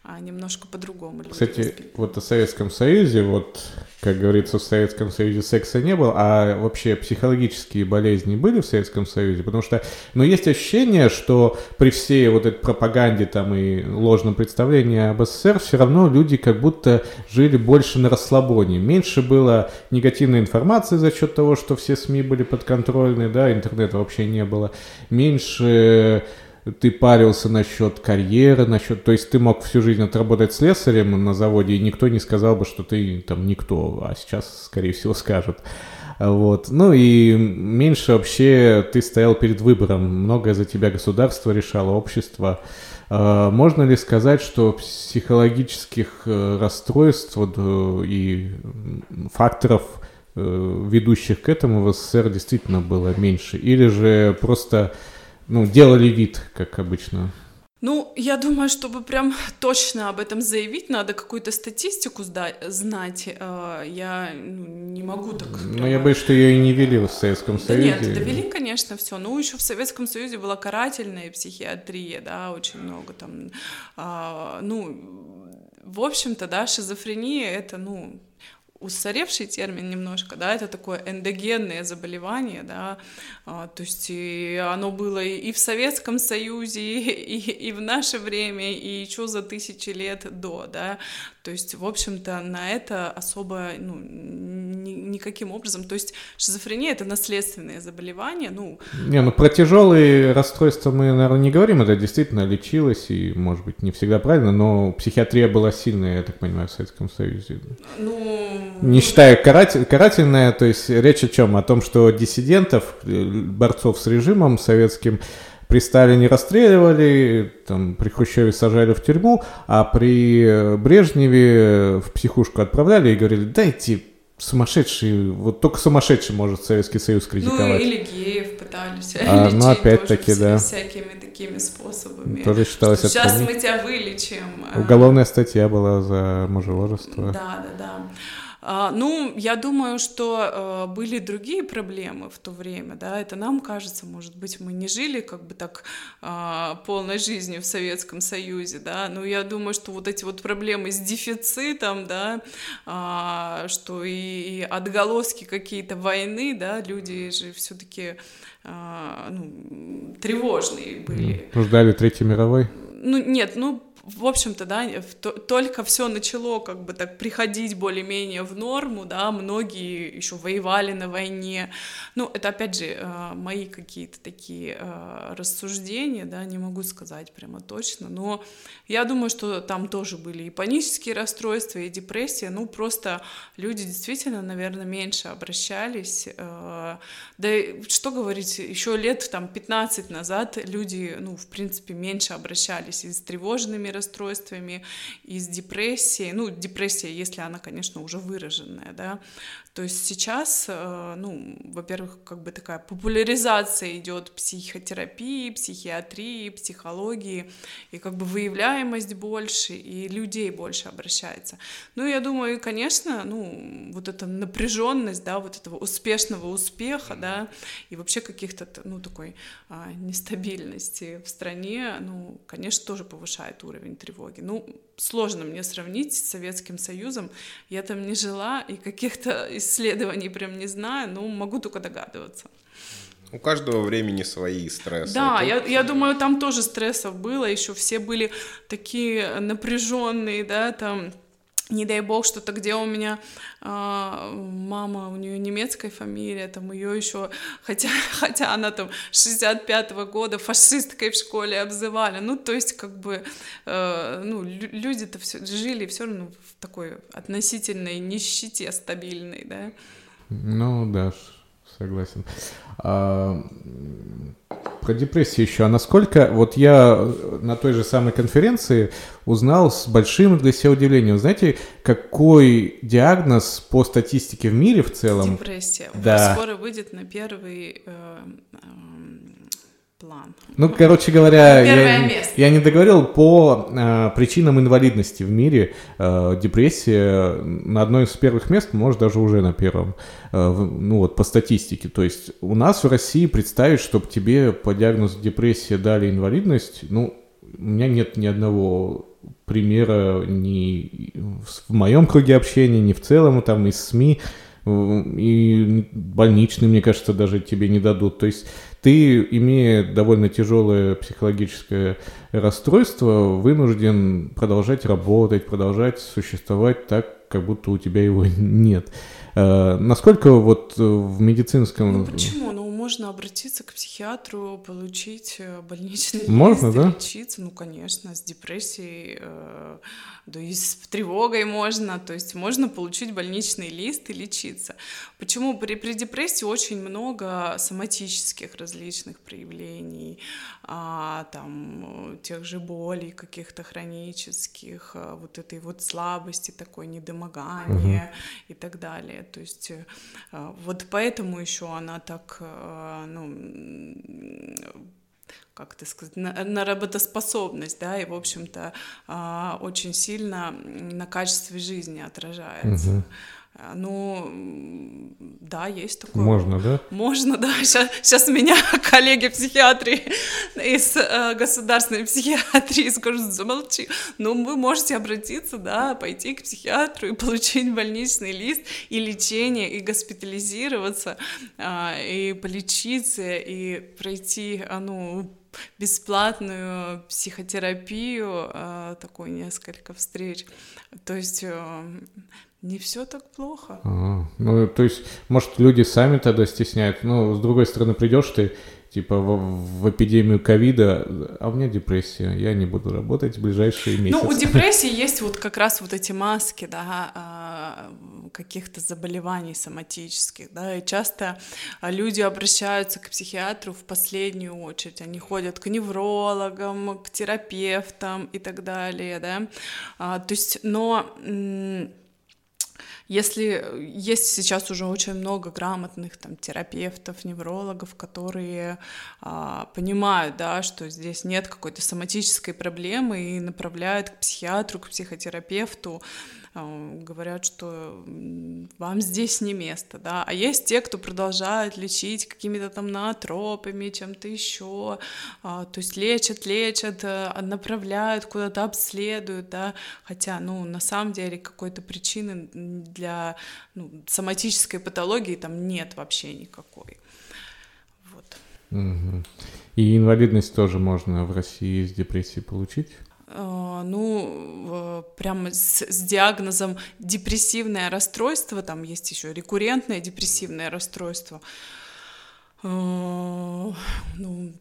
а немножко по-другому. Кстати, вот о Советском Союзе, вот, как говорится, в Советском Союзе секса не было, а вообще психологические болезни были в Советском Союзе, потому что, ну, есть ощущение, что при всей вот этой пропаганде там и ложном представлении об СССР все равно люди как будто жили больше на расслабоне, меньше было негативной информации за счет того, что все СМИ были подконтрольны, да, интернета вообще не было, меньше ты парился насчет карьеры, насчет... То есть ты мог всю жизнь отработать слесарем на заводе, и никто не сказал бы, что ты там никто, а сейчас, скорее всего, скажут. Вот. Ну и меньше вообще ты стоял перед выбором. Многое за тебя государство решало, общество. А, можно ли сказать, что психологических э, расстройств э, и факторов, э, ведущих к этому в СССР, действительно было меньше? Или же просто ну, делали вид, как обычно? Ну, я думаю, чтобы прям точно об этом заявить, надо какую-то статистику знать. Э, я ну, не могу так. Ну, я боюсь, что ее и не вели в Советском да Союзе. Нет, довели, конечно, все. Ну, еще в Советском Союзе была карательная психиатрия, да, очень много там. А, ну, в общем-то, да, шизофрения это, ну, устаревший термин немножко, да, это такое эндогенное заболевание, да, а, то есть и оно было и в Советском Союзе, и, и в наше время, и еще за тысячи лет до, да, то есть, в общем-то, на это особо, ну, ни, никаким образом, то есть шизофрения — это наследственное заболевание, ну... Не, ну про тяжелые расстройства мы, наверное, не говорим, это действительно лечилось, и, может быть, не всегда правильно, но психиатрия была сильная, я так понимаю, в Советском Союзе. Ну... Не считая каратель, карательная, то есть речь о чем? О том, что диссидентов, э, борцов с режимом советским, при Сталине расстреливали, там, при Хрущеве сажали в тюрьму, а при э, Брежневе в психушку отправляли и говорили, дайте сумасшедший, вот только сумасшедший может Советский Союз критиковать. Ну, или геев пытались а, Ну, опять-таки, да. Всякими такими способами. Тоже считалось Сейчас мы тебя вылечим. Уголовная статья была за мужеложество. Да, да, да. А, ну, я думаю, что э, были другие проблемы в то время, да, это нам кажется, может быть, мы не жили как бы так а, полной жизнью в Советском Союзе, да, но я думаю, что вот эти вот проблемы с дефицитом, да, а, что и, отголоски какие-то войны, да, люди же все-таки ну, тревожные были. Ждали Третьей мировой? Ну, нет, ну, в общем-то, да, только все начало как бы так приходить более-менее в норму, да, многие еще воевали на войне. Ну, это опять же э, мои какие-то такие э, рассуждения, да, не могу сказать прямо точно, но я думаю, что там тоже были и панические расстройства, и депрессия, ну, просто люди действительно, наверное, меньше обращались. Э, да что говорить, еще лет там 15 назад люди, ну, в принципе, меньше обращались и с тревожными расстройствами, и с депрессией. Ну, депрессия, если она, конечно, уже выраженная, да. То есть сейчас, э, ну, во-первых, как бы такая популяризация идет психотерапии, психиатрии, психологии, и как бы выявляемость больше, и людей больше обращается. Ну, я думаю, конечно, ну, вот эта напряженность, да, вот этого успешного успеха, да, и вообще каких-то, ну, такой а, нестабильности в стране, ну, конечно, тоже повышает уровень тревоги. Ну, сложно мне сравнить с Советским Союзом. Я там не жила и каких-то исследований прям не знаю, но могу только догадываться. У каждого времени свои стрессы. Да, Тут... я, я думаю, там тоже стрессов было, еще все были такие напряженные, да, там не дай бог, что-то где у меня э, мама, у нее немецкая фамилия, там ее еще, хотя, хотя она там 65-го года фашисткой в школе обзывали, ну, то есть, как бы, э, ну, люди-то все жили все равно в такой относительной нищете стабильной, да. Ну, да, согласен. А, про депрессию еще. А насколько... Вот я на той же самой конференции узнал с большим для себя удивлением. Знаете, какой диагноз по статистике в мире в целом? Депрессия. Да. Скоро выйдет на первый э, э, план. Ну, короче говоря, я, я не договорил по э, причинам инвалидности в мире. Э, депрессия на одной из первых мест, может даже уже на первом. Э, ну вот по статистике. То есть у нас в России представить, чтобы тебе по диагнозу депрессия дали инвалидность, ну у меня нет ни одного примера ни в моем круге общения, ни в целом там из СМИ и больничный, мне кажется, даже тебе не дадут. То есть ты, имея довольно тяжелое психологическое расстройство, вынужден продолжать работать, продолжать существовать так, как будто у тебя его нет. Э, насколько вот в медицинском... Ну почему? Ну можно обратиться к психиатру, получить э, больничный можно, лист, да? лечиться. Ну конечно, с депрессией, э, да и с тревогой можно. То есть можно получить больничный лист и лечиться. Почему? При, при депрессии очень много соматических различных проявлений, а, там тех же болей каких-то хронических, а, вот этой вот слабости такой, недомогания угу. и так далее. То есть э, вот поэтому еще она так, ну, как это сказать, на, на работоспособность, да, и, в общем-то, а, очень сильно на качестве жизни отражается. Угу. Ну, да, есть такое. Можно, да? Можно, да. Сейчас, сейчас меня коллеги психиатры из э, государственной психиатрии скажут, замолчи. Ну, вы можете обратиться, да, пойти к психиатру и получить больничный лист и лечение, и госпитализироваться, э, и полечиться, и пройти, а, ну, бесплатную психотерапию, э, такой несколько встреч. То есть э, не все так плохо. А, ну, то есть, может, люди сами тогда стесняют. Ну, с другой стороны, придешь ты, типа, в, в эпидемию ковида, а у меня депрессия, я не буду работать в ближайшие месяцы. Ну, у депрессии есть вот как раз вот эти маски, да, а, каких-то заболеваний соматических, да, и часто люди обращаются к психиатру в последнюю очередь, они ходят к неврологам, к терапевтам и так далее, да, а, то есть, но если есть сейчас уже очень много грамотных там терапевтов, неврологов, которые а, понимают, да, что здесь нет какой-то соматической проблемы и направляют к психиатру, к психотерапевту, говорят, что вам здесь не место, да, а есть те, кто продолжают лечить какими-то там наотропами, чем-то еще, а, то есть лечат, лечат, э, направляют куда-то, обследуют, да, хотя, ну, на самом деле какой-то причины для ну, соматической патологии там нет вообще никакой. Вот. И инвалидность тоже можно в России с депрессией получить? А, ну, прямо с, с диагнозом депрессивное расстройство, там есть еще рекуррентное депрессивное расстройство. А, ну,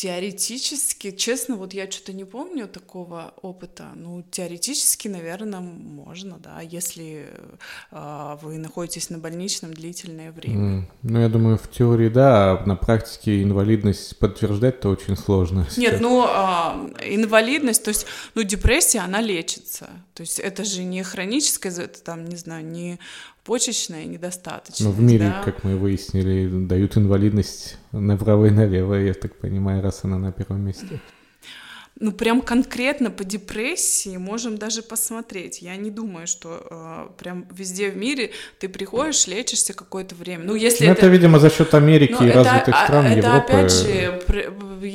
Теоретически, честно, вот я что-то не помню такого опыта. Ну, теоретически, наверное, можно, да, если э, вы находитесь на больничном длительное время. Mm. Ну, я думаю, в теории, да, а на практике инвалидность подтверждать-то очень сложно. Нет, ну, э, инвалидность, то есть, ну, депрессия, она лечится. То есть это же не хроническая, это там, не знаю, не почечная недостаточность. Но в мире, да? как мы выяснили, дают инвалидность направо и налево, я так понимаю, раз она на первом месте ну, прям конкретно по депрессии можем даже посмотреть. Я не думаю, что э, прям везде в мире ты приходишь, лечишься какое-то время. Ну, если ну, это... это, видимо, за счет Америки ну, и развитых это, стран это, Европы. опять же,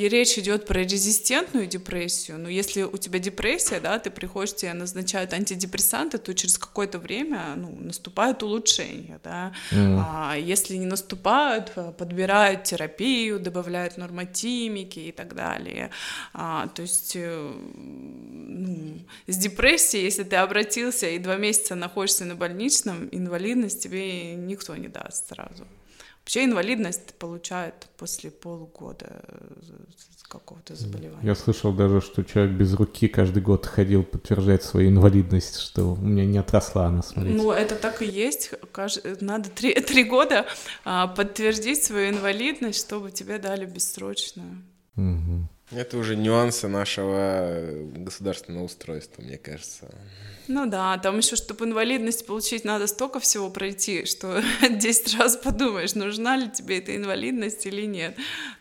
речь идет про резистентную депрессию. Но если у тебя депрессия, да, ты приходишь, тебе назначают антидепрессанты, то через какое-то время ну, наступает улучшение, да. Mm. А если не наступают, подбирают терапию, добавляют нормотимики и так далее. А, то есть есть э, ну, с депрессией, если ты обратился и два месяца находишься на больничном, инвалидность тебе никто не даст сразу. Вообще инвалидность получают после полугода э, какого-то заболевания. Я слышал даже, что человек без руки каждый год ходил подтверждать свою инвалидность, что у меня не отросла она, смотрите. Ну, это так и есть. Надо три, три года а, подтвердить свою инвалидность, чтобы тебе дали бессрочную. Угу. Это уже нюансы нашего государственного устройства, мне кажется. Ну да, там еще, чтобы инвалидность получить, надо столько всего пройти, что 10 раз подумаешь, нужна ли тебе эта инвалидность или нет.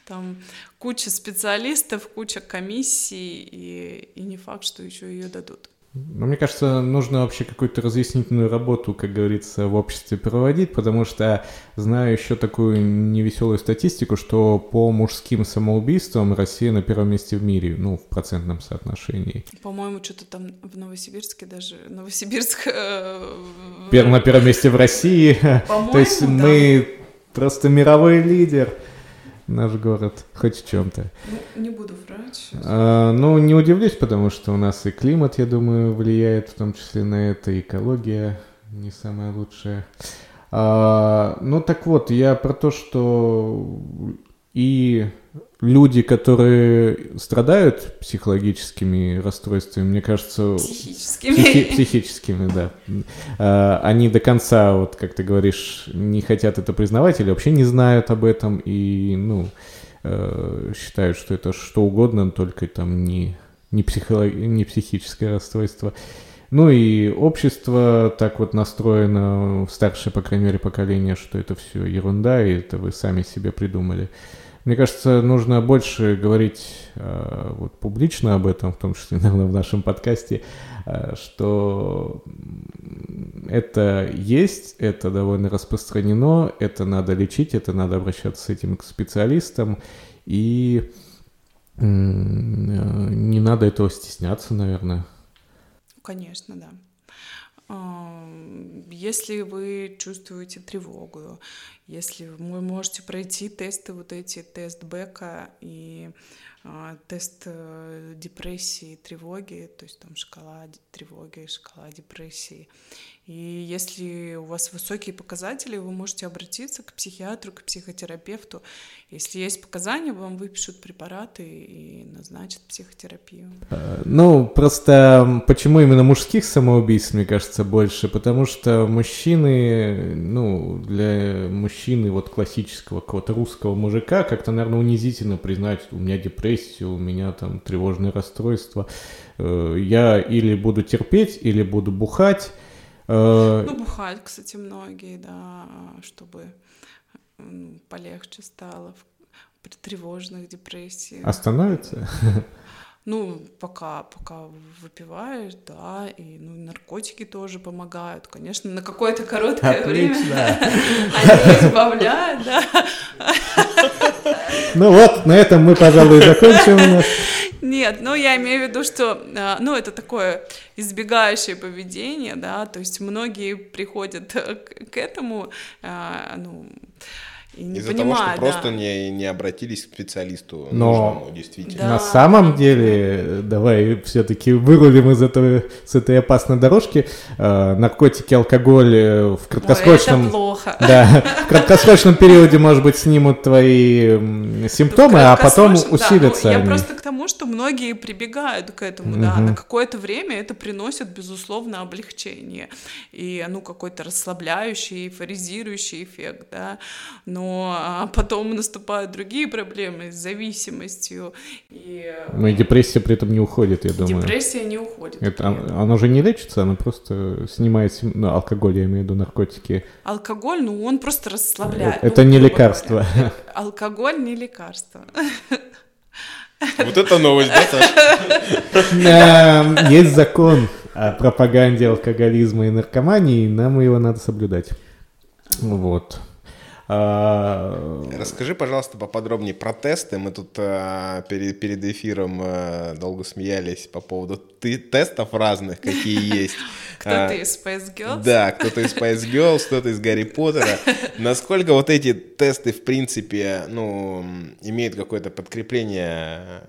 Там куча специалистов, куча комиссий, и, и не факт, что еще ее дадут. Ну, мне кажется, нужно вообще какую-то разъяснительную работу, как говорится, в обществе проводить, потому что знаю еще такую невеселую статистику, что по мужским самоубийствам Россия на первом месте в мире, ну, в процентном соотношении. По-моему, что-то там в Новосибирске даже, Новосибирск... Э, на первом месте в России. То есть мы просто мировой лидер наш город, хоть в чем-то. Ну, не буду врать. А, ну, не удивлюсь, потому что у нас и климат, я думаю, влияет в том числе на это, и экология не самая лучшая. А, ну, так вот, я про то, что и люди, которые страдают психологическими расстройствами, мне кажется... Психическими. Психи, психическими, да. А, они до конца, вот как ты говоришь, не хотят это признавать или вообще не знают об этом и, ну, э, считают, что это что угодно, только там не, не, психолог... не психическое расстройство. Ну и общество так вот настроено, старшее, по крайней мере, поколение, что это все ерунда, и это вы сами себе придумали. Мне кажется, нужно больше говорить э, вот, публично об этом, в том числе, наверное, в нашем подкасте, э, что это есть, это довольно распространено, это надо лечить, это надо обращаться с этим к специалистам, и э, не надо этого стесняться, наверное. Конечно, да. Если вы чувствуете тревогу, если вы можете пройти тесты, вот эти тест Бека и а, тест э, депрессии, тревоги, то есть там шкала тревоги, шкала депрессии, и если у вас высокие показатели, вы можете обратиться к психиатру, к психотерапевту. Если есть показания, вам выпишут препараты и назначат психотерапию. Э, ну, просто почему именно мужских самоубийств, мне кажется, больше? Потому что мужчины, ну, для мужчины вот классического какого-то русского мужика как-то, наверное, унизительно признать, у меня депрессия, у меня там тревожное расстройство. Э, я или буду терпеть, или буду бухать, ну, бухать, кстати, многие, да, чтобы полегче стало при тревожных депрессиях. Остановится? Ну, пока, пока выпиваешь, да, и ну, наркотики тоже помогают, конечно, на какое-то короткое Отлично. время они избавляют, да. Ну вот, на этом мы, пожалуй, закончим. Нет, ну я имею в виду, что, а, ну это такое избегающее поведение, да, то есть многие приходят к этому, а, ну, и не Из-за понимаю, того, что да. просто не, не обратились к специалисту Но нужному, действительно. Да. На самом деле, давай все-таки вырулим из этого, с этой опасной дорожки. Э, наркотики, алкоголь э, в краткосрочном... Ой, это плохо. Да, в краткосрочном периоде, может быть, снимут твои симптомы, а потом усилятся да, ну, Я они. просто к тому, что многие прибегают к этому, угу. да, на какое-то время это приносит, безусловно, облегчение и, ну, какой-то расслабляющий, эйфоризирующий эффект, да, но а потом наступают другие проблемы с зависимостью. И... Но и депрессия при этом не уходит, я думаю. Депрессия не уходит. Это, она, она же не лечится, она просто снимает ну, алкоголь, я имею в виду наркотики. Алкоголь, ну он просто расслабляет. Это ну, не лекарство. Говоря. Алкоголь не лекарство. Вот это новость, да, Саша? Есть закон о пропаганде алкоголизма и наркомании, и нам его надо соблюдать. Вот. А, Расскажи, пожалуйста, поподробнее про тесты. Мы тут а, перед, перед эфиром а, долго смеялись по поводу ты, тестов разных, какие есть. Кто-то из Spice Girls. Да, кто-то из Spice Girls, кто-то из Гарри Поттера. Насколько вот эти тесты, в принципе, ну, имеют какое-то подкрепление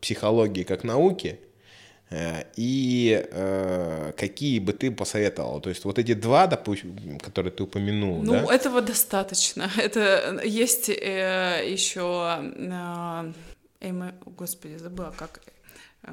психологии как науки? Э, и э, какие бы ты посоветовал? То есть вот эти два, допустим, которые ты упомянул, Ну, да? этого достаточно. Это есть э, еще... Э, э, господи, забыла, как... Э,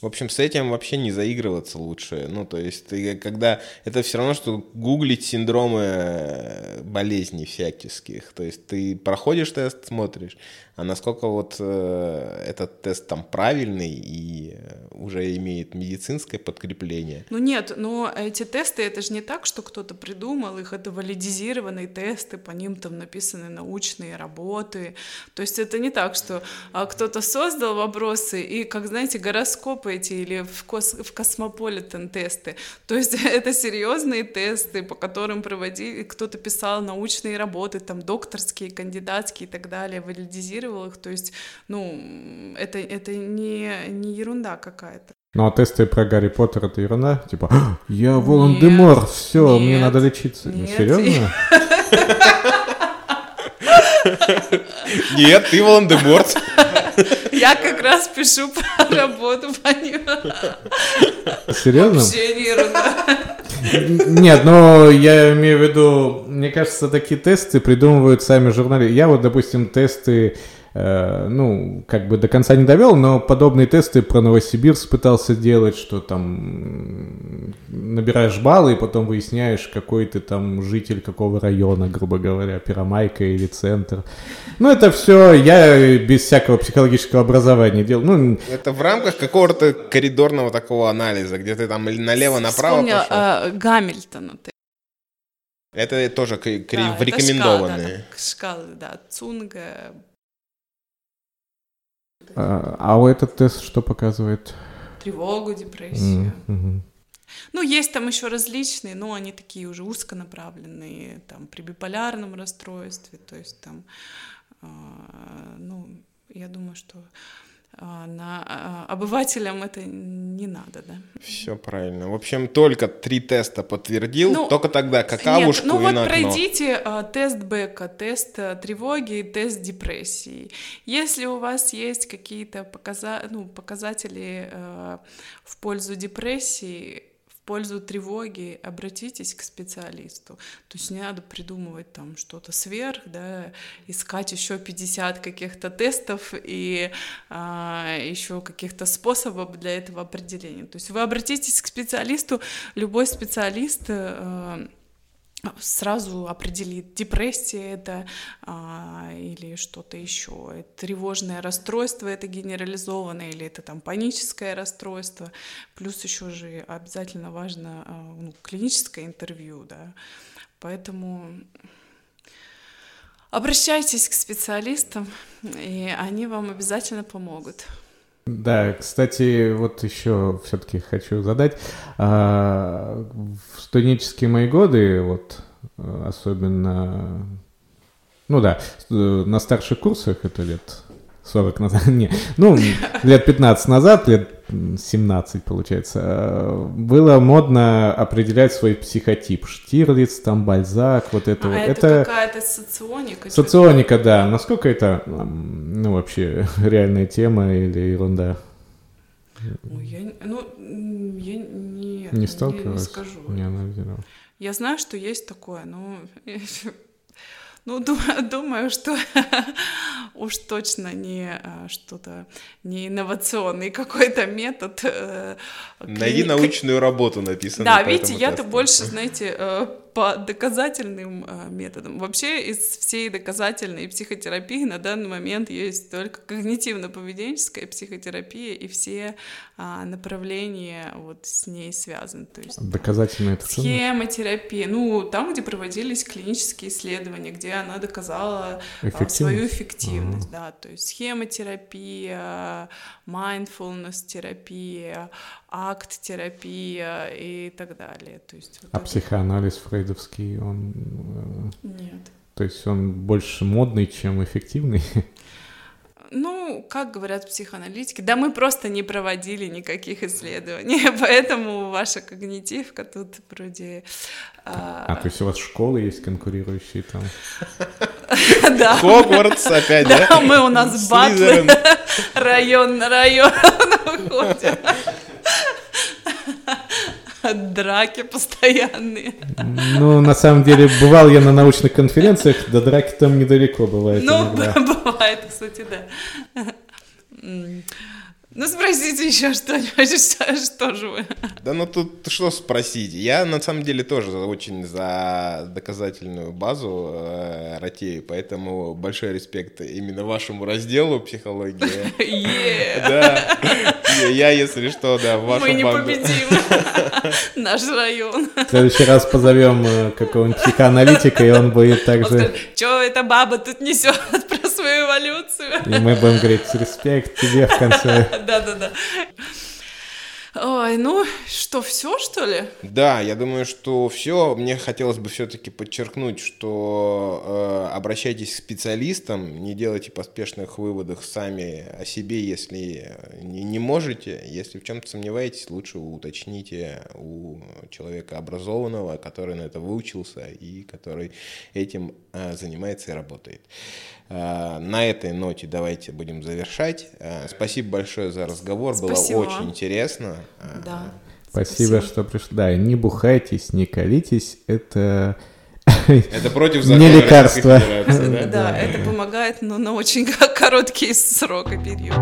в общем, с этим вообще не заигрываться лучше. Ну, то есть, ты, когда это все равно, что гуглить синдромы э, болезней всяческих. То есть, ты проходишь тест, смотришь, а насколько вот э, этот тест там правильный и э, уже имеет медицинское подкрепление? Ну нет, но эти тесты, это же не так, что кто-то придумал их, это валидизированные тесты, по ним там написаны научные работы. То есть это не так, что а, кто-то создал вопросы и, как знаете, гороскопы эти или в, кос в космополитен тесты. То есть это серьезные тесты, по которым проводили, кто-то писал научные работы, там докторские, кандидатские и так далее, валидизировали тестировал их, то есть, ну, это, это не, не ерунда какая-то. Ну а тесты про Гарри Поттер это ерунда? Типа, «А, я Волан-де-Мор, все, мне надо лечиться. Нет. Серьезно? Нет, ты Волан-де-Морт. Я как раз пишу про работу по ним. Серьезно? Вообще не ерунда. Нет, но я имею в виду, мне кажется, такие тесты придумывают сами журналисты. Я вот, допустим, тесты ну, как бы до конца не довел, но подобные тесты про Новосибирск пытался делать, что там набираешь баллы и потом выясняешь, какой ты там житель какого района, грубо говоря, Пиромайка или центр. Ну, это все я без всякого психологического образования делал. Ну, это в рамках какого-то коридорного такого анализа, где ты там налево-направо Вспомнил, пошел. Э, Гамильтона ты Это тоже к- к- Да, в это рекомендованные. Шкала, да, шкалы, да, Цунга. А, а у этот тест что показывает? Тревогу, депрессию. Мгм. Ну, есть там еще различные, но они такие уже узконаправленные, там, при биполярном расстройстве, то есть там, а, ну, я думаю, что на а, обывателям это не надо, да. Все правильно. В общем, только три теста подтвердил, Ну, только тогда какавушку Нет, ну и вот на окно. пройдите а, тест Бека, тест а, тревоги тест депрессии. Если у вас есть какие-то показа- ну, показатели а, в пользу депрессии, пользу тревоги, обратитесь к специалисту. То есть не надо придумывать там что-то сверх, да, искать еще 50 каких-то тестов и еще каких-то способов для этого определения. То есть вы обратитесь к специалисту, любой специалист э, сразу определит, депрессия это а, или что-то еще, тревожное расстройство это генерализованное или это там паническое расстройство, плюс еще же обязательно важно а, ну, клиническое интервью, да, поэтому обращайтесь к специалистам, и они вам обязательно помогут. Да, кстати, вот еще все-таки хочу задать. А, в студенческие мои годы, вот особенно, ну да, на старших курсах, это лет 40 назад, не, ну, лет 15 назад, лет 17, получается, было модно определять свой психотип. Штирлиц, там, Бальзак, вот это а вот. это, это какая-то соционика? Соционика, да. Насколько это, ну, вообще, реальная тема или ерунда? Ой, я, ну, я не, не сталкивалась? Не, не скажу. Не анализировал. Я знаю, что есть такое, но ну, думаю, что уж точно не что-то, не инновационный какой-то метод. э, Найди научную работу, написано. Да, видите, я-то больше, знаете, э, по доказательным э, методам. Вообще из всей доказательной психотерапии на данный момент есть только когнитивно-поведенческая психотерапия и все а, направления вот с ней связаны. То есть Доказательная это что? Схемотерапия. Ну, там, где проводились клинические исследования, где она доказала а, Эффективность? свою эффективность, да, то есть схемотерапия, mindfulness-терапия, акт-терапия и так далее. То есть вот А это- психоанализ фрейдовский, он... э, Нет. То есть он больше модный, чем эффективный? Ну, как говорят психоаналитики, да мы просто не проводили никаких исследований, поэтому ваша когнитивка тут вроде... а, А, то есть у вас школы есть конкурирующие там? да, Хогвартс опять, да? да, мы у нас батлы, район на район выходим. Драки постоянные. Ну, на самом деле, бывал я на научных конференциях, до драки там недалеко бывает Ну, иногда. бывает, кстати, да. Ну, спросите еще что-нибудь, что, что же вы? Да ну тут что спросить. Я на самом деле тоже очень за доказательную базу э, ратею, поэтому большой респект именно вашему разделу психология. Е, Да. Я, если что, да, в вашу Мы не банду. победим наш район. В следующий раз позовем э, какого-нибудь психоаналитика, и он будет также... Что эта баба тут несет про свою эволюцию? И мы будем говорить респект тебе в конце. Да-да-да. Ой, ну что, все что ли? Да, я думаю, что все. Мне хотелось бы все-таки подчеркнуть, что э, обращайтесь к специалистам, не делайте поспешных выводов сами о себе, если не, не можете. Если в чем-то сомневаетесь, лучше уточните у человека образованного, который на это выучился и который этим занимается и работает. Э, на этой ноте давайте будем завершать. Э, спасибо большое за разговор, Спасибо было очень интересно. Э, Да. Спасибо, что пришли. Да, не бухайтесь, не колитесь, это... Это против закона Не лекарство. Да? Да, это помогает, но на очень короткий срок и период.